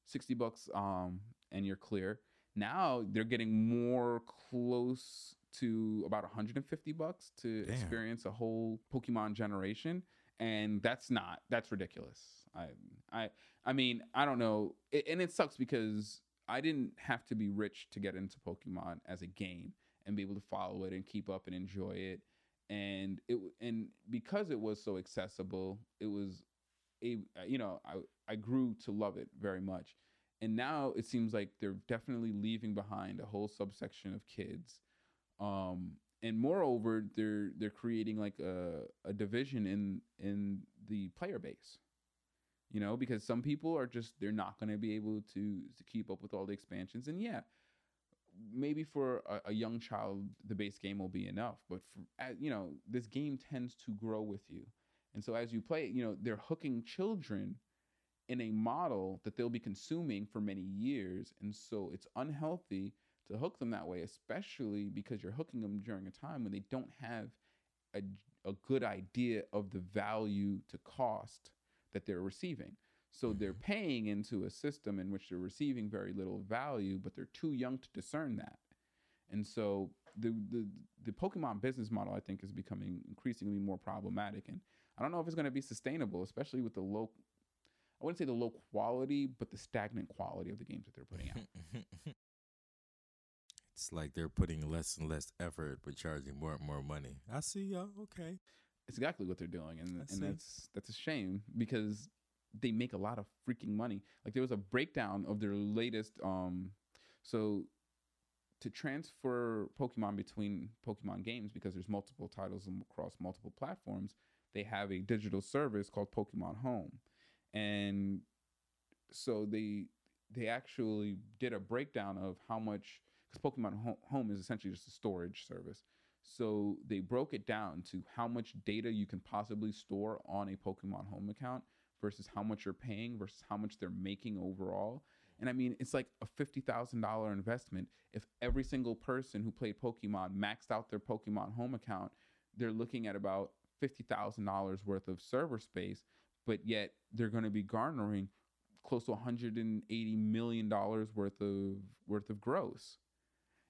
sixty bucks, um, and you're clear. Now they're getting more close to about 150 bucks to Damn. experience a whole Pokemon generation, and that's not that's ridiculous. I I I mean I don't know, it, and it sucks because I didn't have to be rich to get into Pokemon as a game and be able to follow it and keep up and enjoy it, and it and because it was so accessible, it was a you know I I grew to love it very much. And now it seems like they're definitely leaving behind a whole subsection of kids. Um and moreover they're they're creating like a, a division in in the player base you know because some people are just they're not going to be able to to keep up with all the expansions. And yeah maybe for a, a young child the base game will be enough but for you know this game tends to grow with you and so as you play you know they're hooking children in a model that they'll be consuming for many years. And so it's unhealthy to hook them that way, especially because you're hooking them during a time when they don't have a, a good idea of the value to cost that they're receiving. So they're mm-hmm. paying into a system in which they're receiving very little value, but they're too young to discern that. And so the, the the Pokemon business model, I think, is becoming increasingly more problematic. And I don't know if it's going to be sustainable, especially with the low I wouldn't say the low quality, but the stagnant quality of the games that they're putting out. (laughs) it's like they're putting less and less effort but charging more and more money. I see y'all. Okay. It's exactly what they're doing, and and that's that's a shame because they make a lot of freaking money. Like there was a breakdown of their latest. Um, so to transfer Pokemon between Pokemon games because there's multiple titles across multiple platforms, they have a digital service called Pokemon Home, and so they they actually did a breakdown of how much because Pokemon Home is essentially just a storage service. So they broke it down to how much data you can possibly store on a Pokemon Home account versus how much you're paying versus how much they're making overall. And I mean, it's like a fifty thousand dollar investment. If every single person who played Pokemon maxed out their Pokemon Home account, they're looking at about fifty thousand dollars worth of server space. But yet they're going to be garnering close to 180 million dollars worth of worth of gross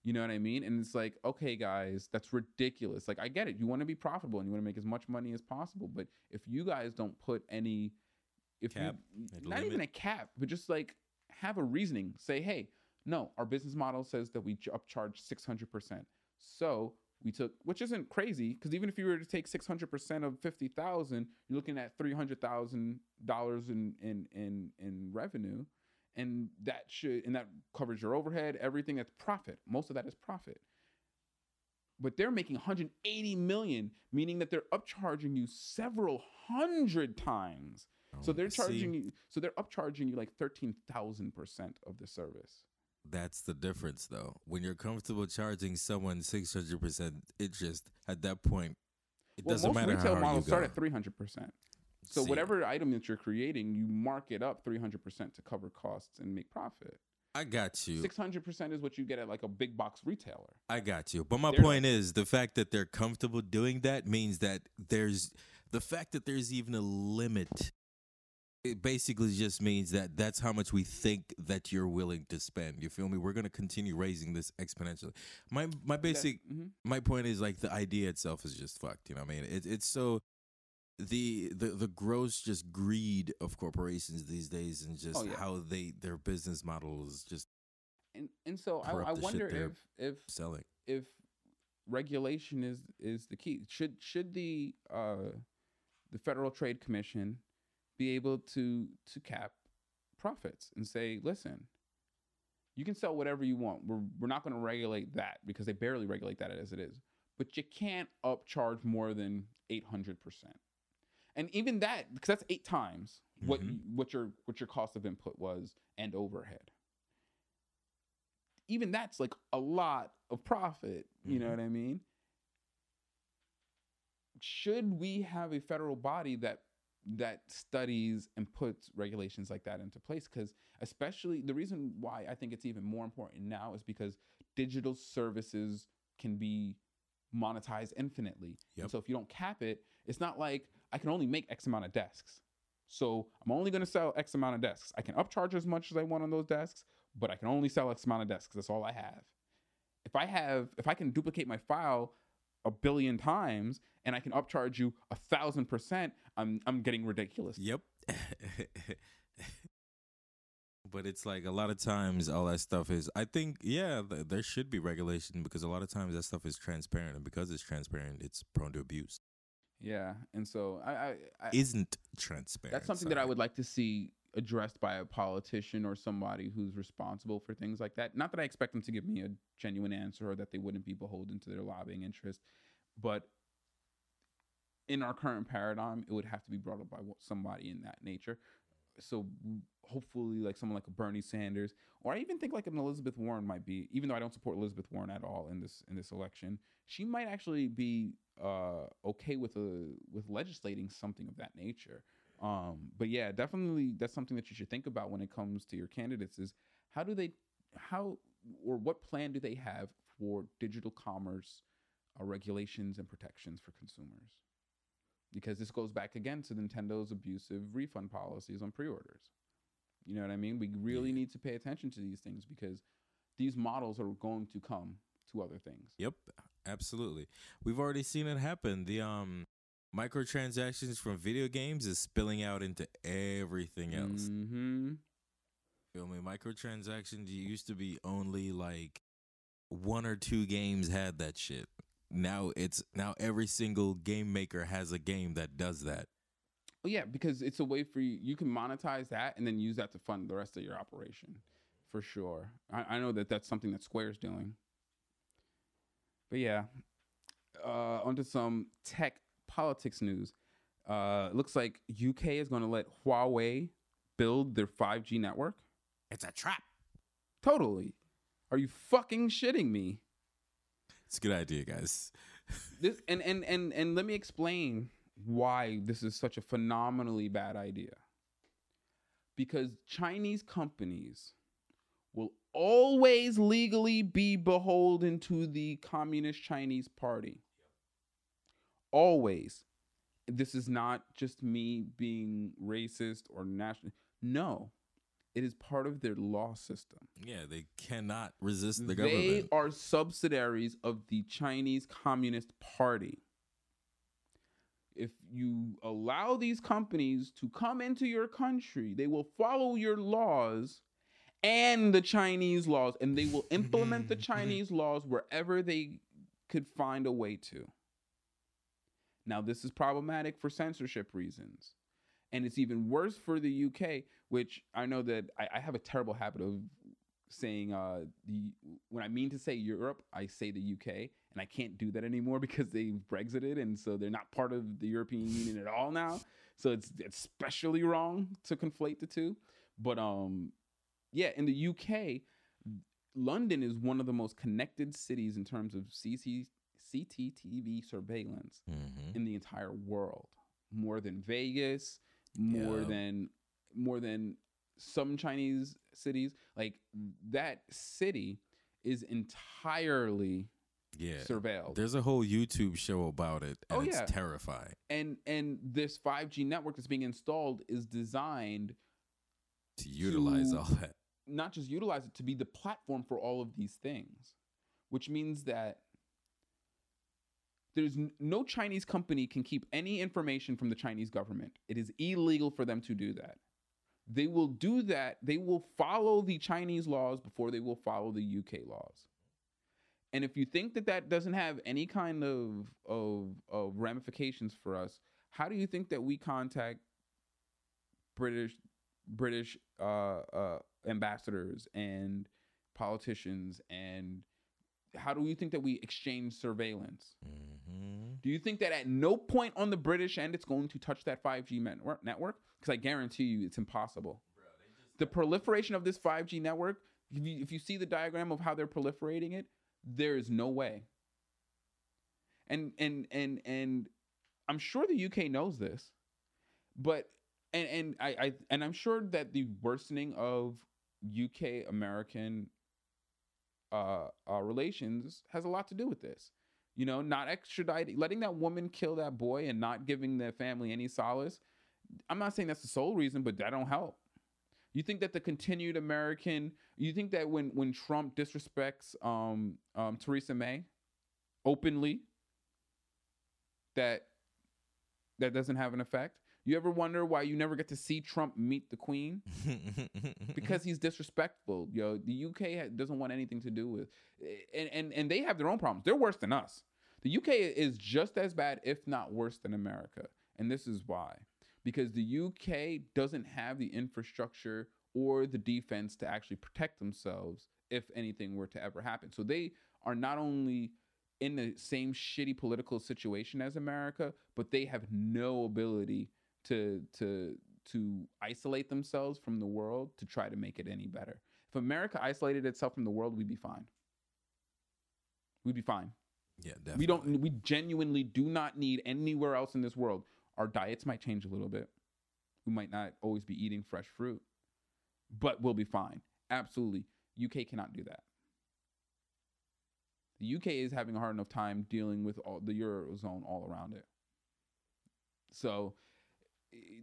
You know what I mean? And it's like, okay, guys, that's ridiculous. Like, I get it. You want to be profitable and you want to make as much money as possible. But if you guys don't put any, if Cap, you, not even a cap, but just like have a reasoning. Say, hey, no, our business model says that we upcharge 600%. So we took, which isn't crazy, because even if you were to take 600% of 50,000, you're looking at $300,000 in, in, in, in revenue. And that should, and that covers your overhead, everything that's profit. Most of that is profit. But they're making 180 million, meaning that they're upcharging you several hundred times. Oh, so Oh, they're see, charging you, so they're upcharging you like 13,000% of the service. That's the difference, though. When you're comfortable charging someone six hundred percent interest, at that point, it well, doesn't most matter retail how models start at 300%. So See, whatever item that you're creating, you mark it up 300% to cover costs and make profit. I got you. 600% is what you get at like a big box retailer. I got you. But my They're- point is the fact that they're comfortable doing that means that there's the fact that there's even a limit. It basically just means that that's how much we think that you're willing to spend. You feel me? We're gonna continue raising this exponentially. My my basic hmm my point is like the idea itself is just fucked. You know what I mean? It, it's so the the the gross just greed of corporations these days and just Oh, yeah. how they their business model is just And and so I, I wonder if if selling. if regulation is is the key. Should should the uh the Federal Trade Commission be able to to cap profits and say, listen, you can sell whatever you want. We're we're not going to regulate that because they barely regulate that as it is. But you can't upcharge more than eight hundred percent. And even that, because that's eight times what Mhm. what your what your cost of input was and overhead. Even that's like a lot of profit. You know Mhm. what I mean? Should we have a federal body that that studies and puts regulations like that into place? Because especially the reason why I think it's even more important now is because digital services can be monetized infinitely. And so if you don't cap it, it's not like I can only make X amount of desks. So I'm only going to sell X amount of desks. I can upcharge as much as I want on those desks, but I can only sell X amount of desks. That's all I have. If I have, if I can duplicate my file a billion times and I can upcharge you a thousand percent, I'm I'm getting ridiculous. Yep. (laughs) but it's like a lot of times all that stuff is I think yeah, th- there should be regulation because a lot of times that stuff is transparent and because it's transparent, it's prone to abuse. Yeah, and so I, I, I Isn't transparent. that's something that I would like to see addressed by a politician or somebody who's responsible for things like that. Not that I expect them to give me a genuine answer or that they wouldn't be beholden to their lobbying interest, but in our current paradigm, it would have to be brought up by somebody in that nature. So hopefully, like someone like a Bernie Sanders, or I even think like an Elizabeth Warren might be. Even though I don't support Elizabeth Warren at all in this in this election, she might actually be uh, okay with a with legislating something of that nature. Um, but yeah, definitely that's something that you should think about when it comes to your candidates is how do they how or what plan do they have for digital commerce uh, regulations and protections for consumers? Because this goes back again to Nintendo's abusive refund policies on pre-orders. You know what I mean? We really Yeah. need to pay attention to these things because these models are going to come to other things. Yep, absolutely. We've already seen it happen. The um microtransactions from video games is spilling out into everything else. Mm-hmm. Feel me? Microtransactions used to be only like one or two games had that shit. Now it's now every single game maker has a game that does that. Well, yeah, because it's a way for you. You can monetize that and then use that to fund the rest of your operation, for sure. I, I know that that's something that Square's doing. But yeah, uh, onto some tech politics news. Uh, looks like UK is going to let Huawei build their 5G network. It's a trap. Totally. Are you fucking shitting me? It's a good idea, guys. (laughs) this and and and and let me explain why this is such a phenomenally bad idea because chinese companies will always legally be beholden to the communist chinese party always this is not just me being racist or national no It is part of their law system. Yeah, they cannot resist the they government. are subsidiaries of the Chinese Communist Party. If you allow these companies to come into your country, they will follow your laws and the Chinese laws, and they will implement the (laughs) Chinese laws wherever they could find a way to. Now, this is problematic for censorship reasons. And it's even worse for the UK, which I know that I, I have a terrible habit of saying uh, the when I mean to say Europe, I say the UK, and I can't do that anymore (laughs) because they've Brexited, and so they're not part of the European Union at all now. So it's especially wrong to conflate the two. But um, yeah, in the UK, London is one of the most connected cities in terms of CC, CCTV surveillance Mhm. in the entire world. More than Vegas, more Yeah. than more than some Chinese cities. Like that city is entirely Yeah. surveilled. There's a whole YouTube show about it, and Oh, it's yeah. terrifying and and this 5G network that's being installed is designed to utilize To- all that. not just utilize it to be the platform for all of these things, which means that there's no Chinese company can keep any information from the Chinese government. It is illegal for them to do that. They will do that. They will follow the Chinese laws before they will follow the UK laws. And if you think that that doesn't have any kind of of, of ramifications for us, how do you think that we contact British British uh, uh, ambassadors and politicians and how do you think that we exchange surveillance? hmm Do you think that at no point on the British end it's going to touch that 5G network? Network? Because I guarantee you, it's impossible. The proliferation of this 5G network, if you, if you see the diagram of how they're proliferating it, there is no way. And and and and I'm sure the UK knows this, but and and I, I and I'm sure that the worsening of UK American uh, uh, relations has a lot to do with this. You know, not extraditing, letting that woman kill that boy and not giving their family any solace. I'm not saying that's the sole reason, but that don't help. You think that the continued American, you think that when when Trump disrespects um, um, Theresa May openly, that that doesn't have an effect? You ever wonder why you never get to see Trump meet the Queen? (laughs) because he's disrespectful. Yo, the UK doesn't want anything to do with, eh, and and and they have their own problems. They're worse than us. The UK is just as bad, if not worse, than America, and this is why. Because the UK doesn't have the infrastructure or the defense to actually protect themselves if anything were to ever happen. So they are not only in the same shitty political situation as America, but they have no ability to to to isolate themselves from the world to try to make it any better. If America isolated itself from the world, we'd be fine. We'd be fine. yeah, definitely. We don't we genuinely do not need anywhere else in this world. Our diets might change a little bit. We might not always be eating fresh fruit, but we'll be fine. Absolutely. UK cannot do that. The UK is having a hard enough time dealing with all the eurozone all around it. So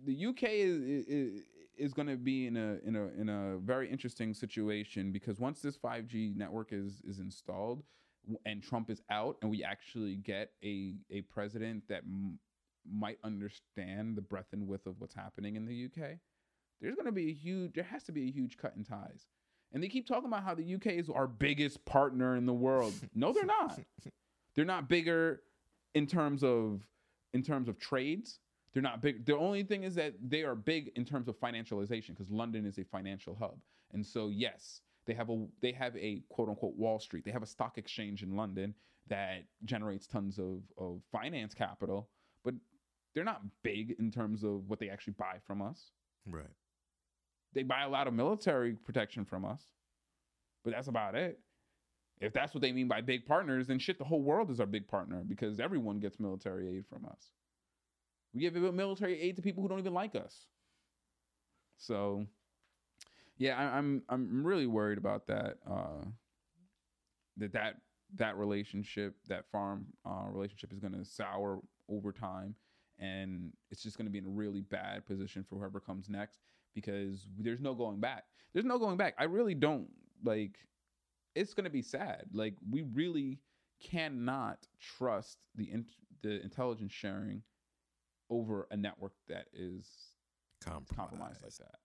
the UK is is, is going to be in a in a in a very interesting situation because once this 5G network is is installed and Trump is out and we actually get a a president that m- might understand the breadth and width of what's happening in the UK, there's going to be a huge there has to be a huge cut in ties. And they keep talking about how the UK is our biggest partner in the world. No, they're not. (laughs) They're not bigger in terms of in terms of trades. They're not big. The only thing is that they are big in terms of financialization because London is a financial hub. And so yes, they have a they have a quote unquote Wall Street. They have a stock exchange in London that generates tons of of finance capital, but they're not big in terms of what they actually buy from us. right. They buy a lot of military protection from us, but that's about it. If that's what they mean by big partners, then shit, the whole world is our big partner because everyone gets military aid from us. We give military aid to people who don't even like us. So, yeah, I, I'm I'm really worried about that. Uh, that that that relationship, that farm uh, relationship, is going to sour over time, and it's just going to be in a really bad position for whoever comes next because there's no going back. There's no going back. I really don't like. It's gonna be sad. Like we really cannot trust the in, the intelligence sharing over a network that is Compromise. compromised like that.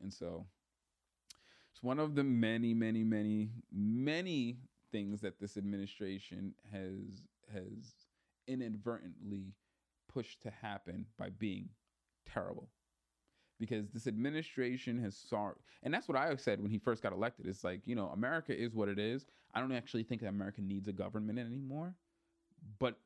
And so it's one of the many, many, many, many things that this administration has has inadvertently pushed to happen by being terrible. Because this administration has saw and that's what I said when he first got elected. It's like, you know, America is what it is. I don't actually think that America needs a government anymore. But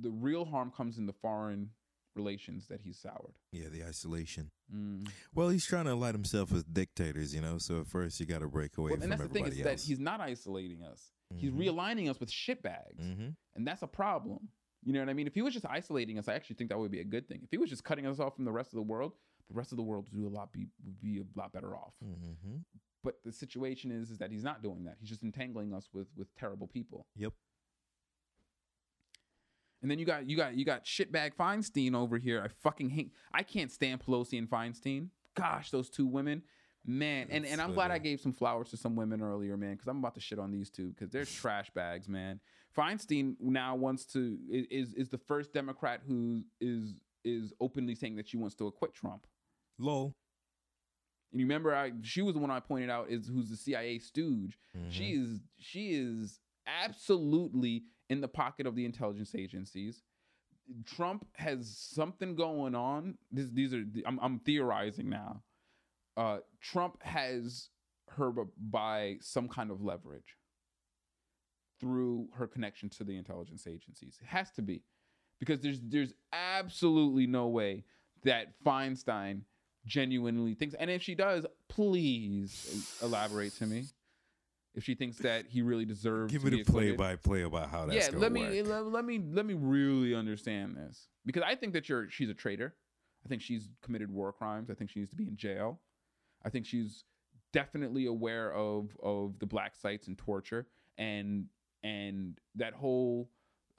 the real harm comes in the foreign relations that he's soured. Yeah, the isolation. Mm. Well, he's trying to align himself with dictators, you know. So at first, you got to break away Well, from and that's the thing is that else. he's not isolating us. He's Mhm. realigning us with shitbags, Mhm. and that's a problem. You know what I mean? If he was just isolating us, I actually think that would be a good thing. If he was just cutting us off from the rest of the world, the rest of the world would do a lot be would be a lot better off. Mhm. But the situation is is that he's not doing that. He's just entangling us with with terrible people. Yep. And then you got you got you got shitbag Feinstein over here. I fucking hate. I can't stand Pelosi and Feinstein. Gosh, those two women, man. And and I'm glad I gave some flowers to some women earlier, man, because I'm about to shit on these two because they're trash bags, man. Feinstein now wants to is is the first Democrat who is is openly saying that she wants to acquit Trump. Lol. And you remember, I she was the one I pointed out is who's the CIA stooge. She Mhm. is she is absolutely in the pocket of the intelligence agencies. Trump has something going on. This, these are I'm, I'm theorizing now. Uh, Trump has her by some kind of leverage through her connection to the intelligence agencies. It has to be because there's there's absolutely no way that Feinstein genuinely thinks. And if she does, please elaborate to me. If she thinks that he really deserves Give to me be the play acquitted. by play about how that's yeah, let work. me let, let me let me really understand this because I think that you're she's a traitor. I think she's committed war crimes. I think she needs to be in jail. I think she's definitely aware of of the black sites and torture and and that whole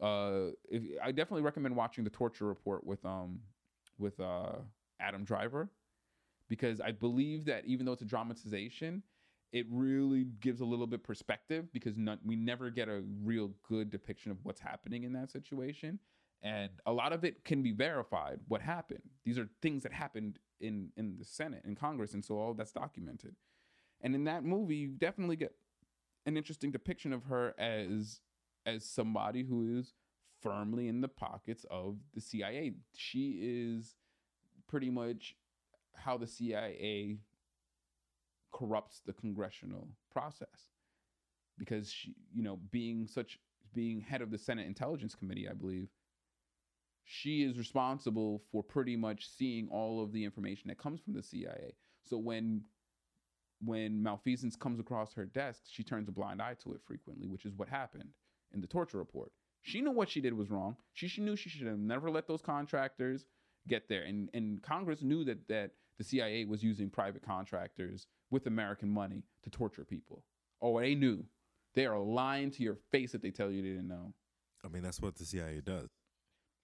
uh if, I definitely recommend watching the torture report with um with uh Adam Driver because I believe that even though it's a dramatization, it really gives a little bit perspective because not, we never get a real good depiction of what's happening in that situation. And a lot of it can be verified what happened. These are things that happened in in the senate and congress and so all that's documented. And in that movie you definitely get an interesting depiction of her as as somebody who is firmly in the pockets of the cia she is pretty much how the cia corrupts the congressional process. Because she you know being such being head of the senate intelligence committee i believe she is responsible for pretty much seeing all of the information that comes from the cia so when when malfeasance comes across her desk she turns a blind eye to it frequently which is what happened in the torture report. She knew what she did was wrong. She, she knew she should have never let those contractors get there. And and congress knew that that the cia was using private contractors with american money to torture people. Oh they knew. They are lying to your face if they tell you they didn't know. I mean, that's what the CIA does.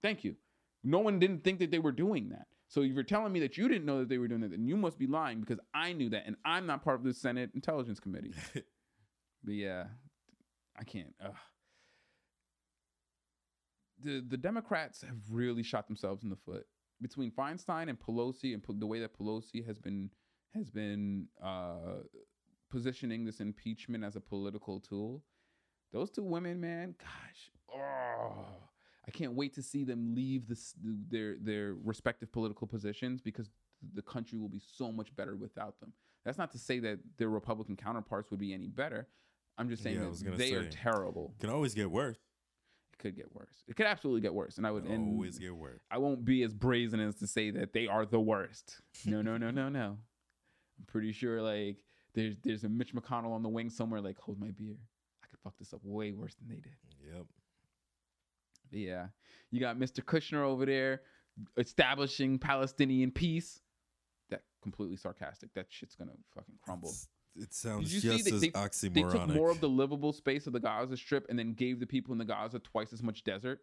thank you. No one didn't think that they were doing that. So if you're telling me that you didn't know that they were doing that then you must be lying because i knew that and i'm not part of the senate intelligence committee. (laughs) But yeah i can't ugh. the the democrats have really shot themselves in the foot. Between feinstein and pelosi and the way that pelosi has been has been uh positioning this impeachment as a political tool those two women man gosh oh i can't wait to see them leave this their their respective political positions because the country will be so much better without them that's not to say that their republican counterparts would be any better i'm just saying Yeah, that they are say. terrible Can always get worse. it could get worse it could absolutely get worse and i would always get worse. I won't be as brazen as to say that they are the worst. No, no, no, no, no. I'm pretty sure like there's there's a Mitch McConnell on the wing somewhere like hold my beer. I could fuck this up way worse than they did. Yep. But yeah, you got Mr. Kushner over there establishing Palestinian peace. That completely sarcastic. That shit's gonna fucking crumble. It's- It sounds just as they- oxymoronic. They took more of the livable space of the Gaza Strip and then gave the people in the Gaza twice as much desert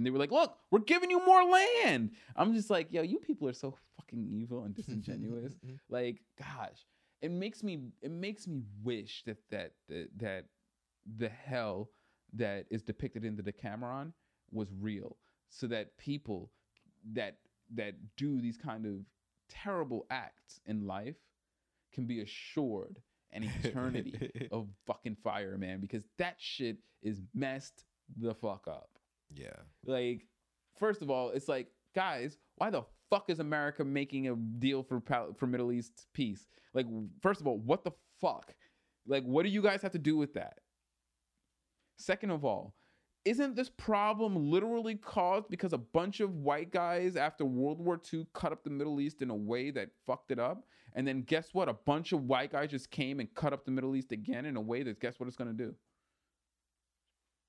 And they were like, "Look, we're giving you more land." I'm just like, "Yo, you people are so fucking evil and disingenuous." (laughs) Mm-hmm. like, gosh, it makes me it makes me wish that that that, that the hell that is depicted in the Decameron was real, so that people that that do these kind of terrible acts in life can be assured an (laughs) eternity of fucking fire, man, because that shit is messed the fuck up. Yeah. Like, first of all, it's like, guys, why the fuck is America making a deal for for Middle East peace? Like, first of all, what the fuck? Like, what do you guys have to do with that? Second of all, isn't this problem literally caused because a bunch of white guys after World War II cut up the Middle East in a way that fucked it up? And then guess what? A bunch of white guys just came and cut up the Middle East again in a way that guess what it's gonna do?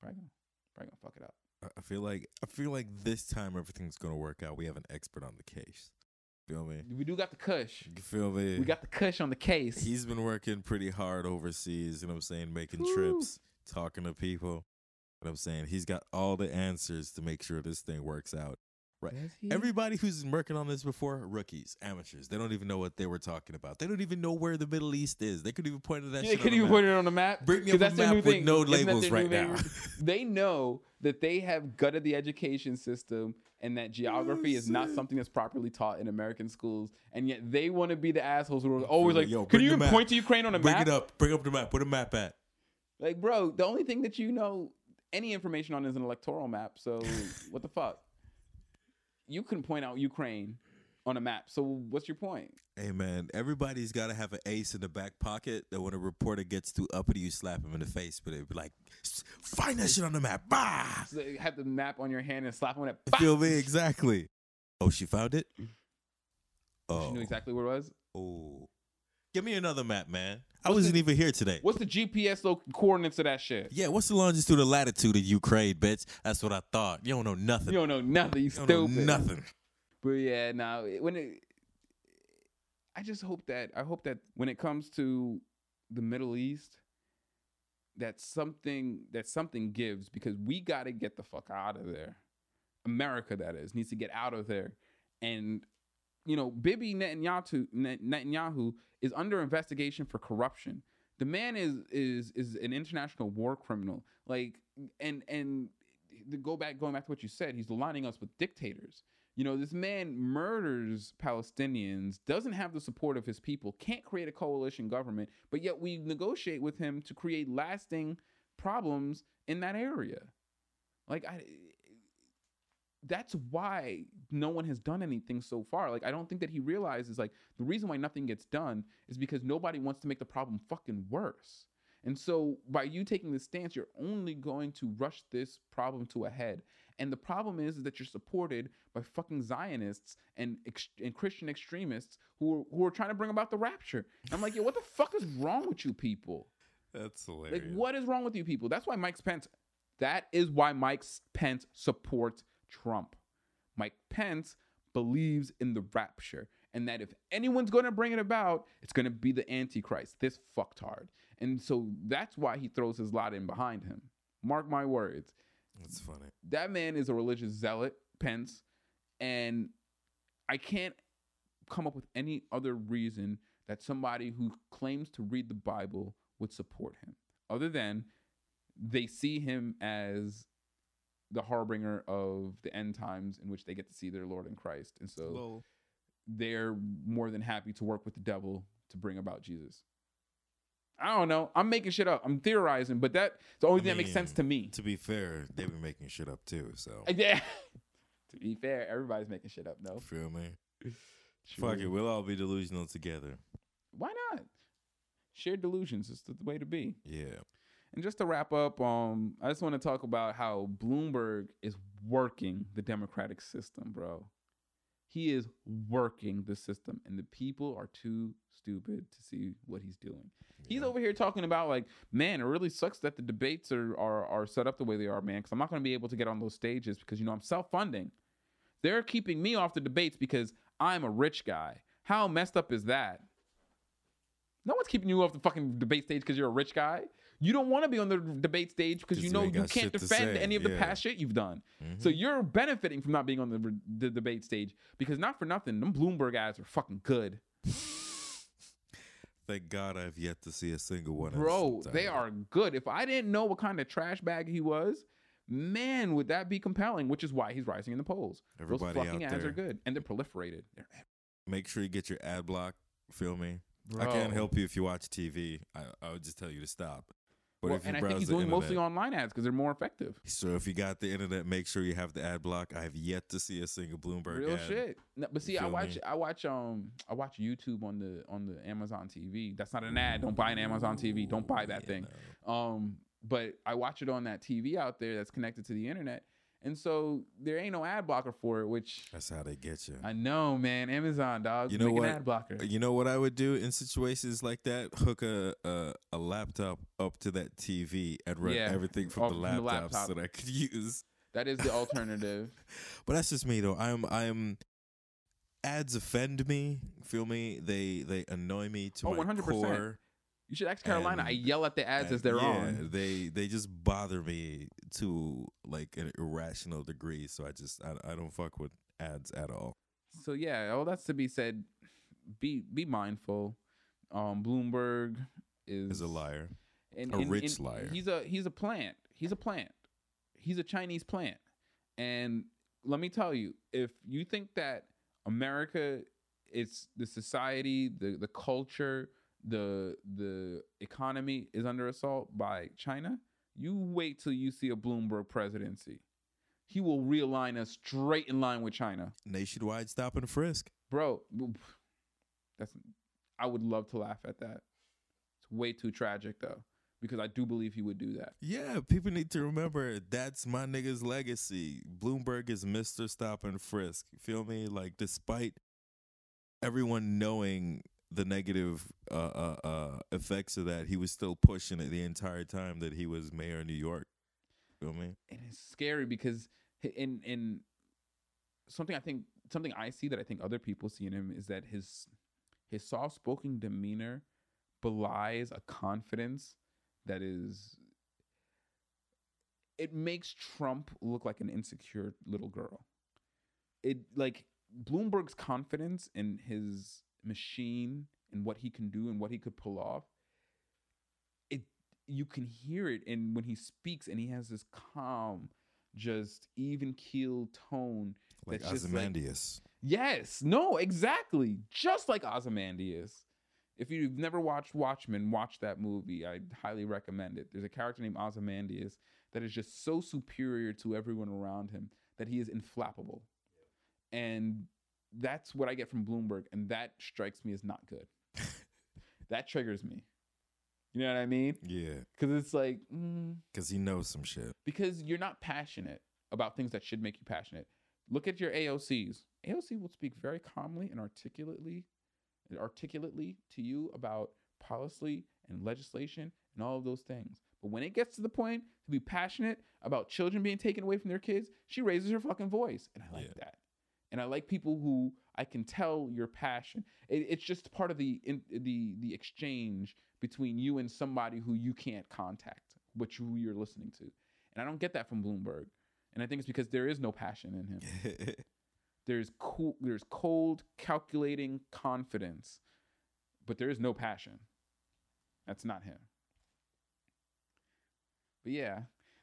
Probably gonna, probably gonna fuck it up. I- feel like I feel like this time everything's gonna work out. We have an expert on the case. Feel me? We do got the Kush. You feel me? We got the Kush on the case. He's been working pretty hard overseas, you know what I'm saying, making Woo. trips, talking to people. You know what I'm saying? He's got all the answers to make sure this thing works out. Right. Everybody who's working on this before, rookies, amateurs, they don't even know what they were talking about. They don't even know where the Middle East is. They could even point to that Yeah, shit. can on you the put map. it on the map? Bring me up a that's their map with thing. no labels right now. (laughs) they know that they have gutted the education system and that geography is not something that's properly taught in American schools, and yet they want to be the assholes who are always like, Yo, "Can you even point to Ukraine on a Bring map?" Bring it up. Bring up the map. Where the map at? Like, bro, the only thing that you know any information on is an electoral map. So what the fuck? You couldn't point out Ukraine on a map. So what's your point? Hey man, everybody's got to have an ace in the back pocket that when a reporter gets too uppity, you slap him in the face. But it'd be like, find that shit on the map. Bah! So you have the map on your hand and slap on it. Feel me? Exactly. Oh, she found it? Oh. She knew oh. exactly where it was. Oh. Give me another map, man. I What's wasn't the- even here today. What's the GPS lo- coordinates of that shit? Yeah, what's the longitude and latitude of Ukraine, bitch? That's what I thought. You don't know nothing. You don't know nothing. You, You stupid. know nothing. But yeah, now when it, I just hope that I hope that when it comes to the Middle East, that something that something gives because we got to get the fuck out of there. America, that is, needs to get out of there, and you know, Bibi Netanyahu, Netanyahu is under investigation for corruption. The man is is is an international war criminal. Like, and and to go back, going back to what you said, he's aligning us with dictators. You know, this man murders Palestinians, doesn't have the support of his people, can't create a coalition government, but yet we negotiate with him to create lasting problems in that area. Like I that's why no one has done anything so far. Like I don't think that he realizes like the reason why nothing gets done is because nobody wants to make the problem fucking worse. And so by you taking this stance, you're only going to rush this problem to a head. And the problem is, is that you're supported by fucking Zionists and ex- and Christian extremists who are, who are trying to bring about the rapture. And I'm like, yo, what the fuck is wrong with you people? That's hilarious. Like, what is wrong with you people? That's why Mike Pence. That is why Mike Pence supports Trump. Mike Pence believes in the rapture, and that if anyone's going to bring it about, it's going to be the Antichrist, this fucktard. And so that's why he throws his lot in behind him. Mark my words. That's funny. That man is a religious zealot, Pence, and I can't come up with any other reason that somebody who claims to read the Bible would support him, other than they see him as the harbinger of the end times in which they get to see their Lord in Christ. And so they're more than happy to work with the devil to bring about Jesus. I don't know. I'm making shit up. I'm theorizing, but that's the only I thing that makes sense to me. to be fair, they've been making shit up too. So (laughs) Yeah. to be fair, everybody's making shit up, no? feel me? Fuck it, we'll all be delusional together. Why not? Shared delusions is the way to be. Yeah. And just to wrap up, um, I just want to talk about how Bloomberg is working the democratic system, bro. He is working the system, and the people are too stupid to see what he's doing. He's over here talking about like, man, it really sucks that the debates are are, are set up the way they are, man. Because I'm not going to be able to get on those stages because you know I'm self funding. They're keeping me off the debates because I'm a rich guy. How messed up is that? No one's keeping you off the fucking debate stage because you're a rich guy. You don't want to be on the debate stage because you know you can't defend any of the past shit you've done. Mhm. So you're benefiting from not being on the, the debate stage because not for nothing, them Bloomberg ads are fucking good, (laughs) Thank God I've yet to see a single one. bro. They are good. If I didn't know what kind of trash bag he was, man, would that be compelling? Which is why he's rising in the polls. Everybody Those fucking ads are good and they're proliferated. They're, Make sure you get your ad block. Feel me? I can't help you if you watch TV. I, I would just tell you to stop. But Well, and I think he's doing internet, mostly online ads because they're more effective. So if you got the internet, make sure you have the ad block. I have yet to see a single Bloomberg Real ad. shit. No, but see, I feel me? watch, I watch, um, I watch YouTube on the on the Amazon TV. That's not an ad. Don't buy an Amazon TV. Don't buy that Yeah, thing. no. Um, but I watch it on that TV out there that's connected to the internet, and so there ain't no ad blocker for it. Which That's how they get you. I know, man. Amazon dog. You know what? Ad blocker. You know what I would do in situations like that? Hook a a, a laptop up to that TV and run Yeah, everything from, the, from the laptop laptop. so that I could (laughs) use. That is the alternative. (laughs) But that's just me though. I'm I'm ads offend me. Feel me? They they annoy me to Oh, my 100%. core. You should ask Carolina. I yell at the ads as they're yeah, on. They they just bother me to like an irrational degree. So I just I, I don't fuck with ads at all. So yeah, all that's to be said. Be be mindful. Um, Bloomberg is Is a liar. and, A and- rich and liar. He's a he's a plant. He's a plant. He's a Chinese plant. And let me tell you, if you think that America is the society, the the culture, the the economy is under assault by China, you wait till you see a Bloomberg presidency. He will realign us straight in line with China. Nationwide stop and frisk. Bro, that's I would love to laugh at that. It's way too tragic though, because I do believe he would do that. Yeah, people need to remember that's my nigga's legacy. Bloomberg is Mr. Stop and Frisk. Feel me? Like despite everyone knowing the negative uh, uh, uh, effects of that, he was still pushing it the entire time that he was mayor of New York. Feel me? And it's scary because in in something I think something I see that I think other people see in him is that his his soft spoken demeanor belies a confidence that is it makes Trump look like an insecure little girl. It like Bloomberg's confidence in his machine and what he can do and what he could pull off. It you can hear it and when he speaks and he has this calm, just even keel tone. Like just like- Yes, no, exactly. Just like Ozymandias. If you've never watched Watchmen, watch that movie. I highly recommend it. There's a character named Ozymandias that is just so superior to everyone around him that he is inflappable. And that's what I get from Bloomberg, and that strikes me as not good. (laughs) that triggers me. You know what I mean? yeah, Because it's like, mm, because he knows some shit. because you're not passionate about things that should make you passionate. Look at your AOCs. AOC will speak very calmly and articulately, articulately to you about policy and legislation and all of those things. But when it gets to the point to be passionate about children being taken away from their kids, she raises her fucking voice, and I like Yeah. that. And I like people who I can tell your passion. It, it's just part of the in, the the exchange between you and somebody who you can't contact, but who you're listening to. And I don't get that from Bloomberg. And I think it's because there is no passion in him. (laughs) There's cool there's cold, calculating confidence, but there is no passion. That's not him. But yeah,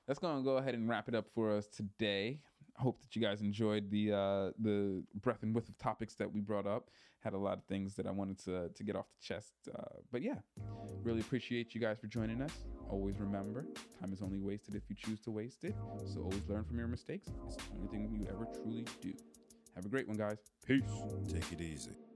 that's gonna go ahead and wrap it up for us today. I hope that you guys enjoyed the uh, the breadth and width of topics that we brought up. Had a lot of things that I wanted to to get off the chest. Uh, but yeah, really appreciate you guys for joining us. Always remember, time is only wasted if you choose to waste it. So always learn from your mistakes. It's the only thing you ever truly do. Have a great one, guys. Peace. Take it easy.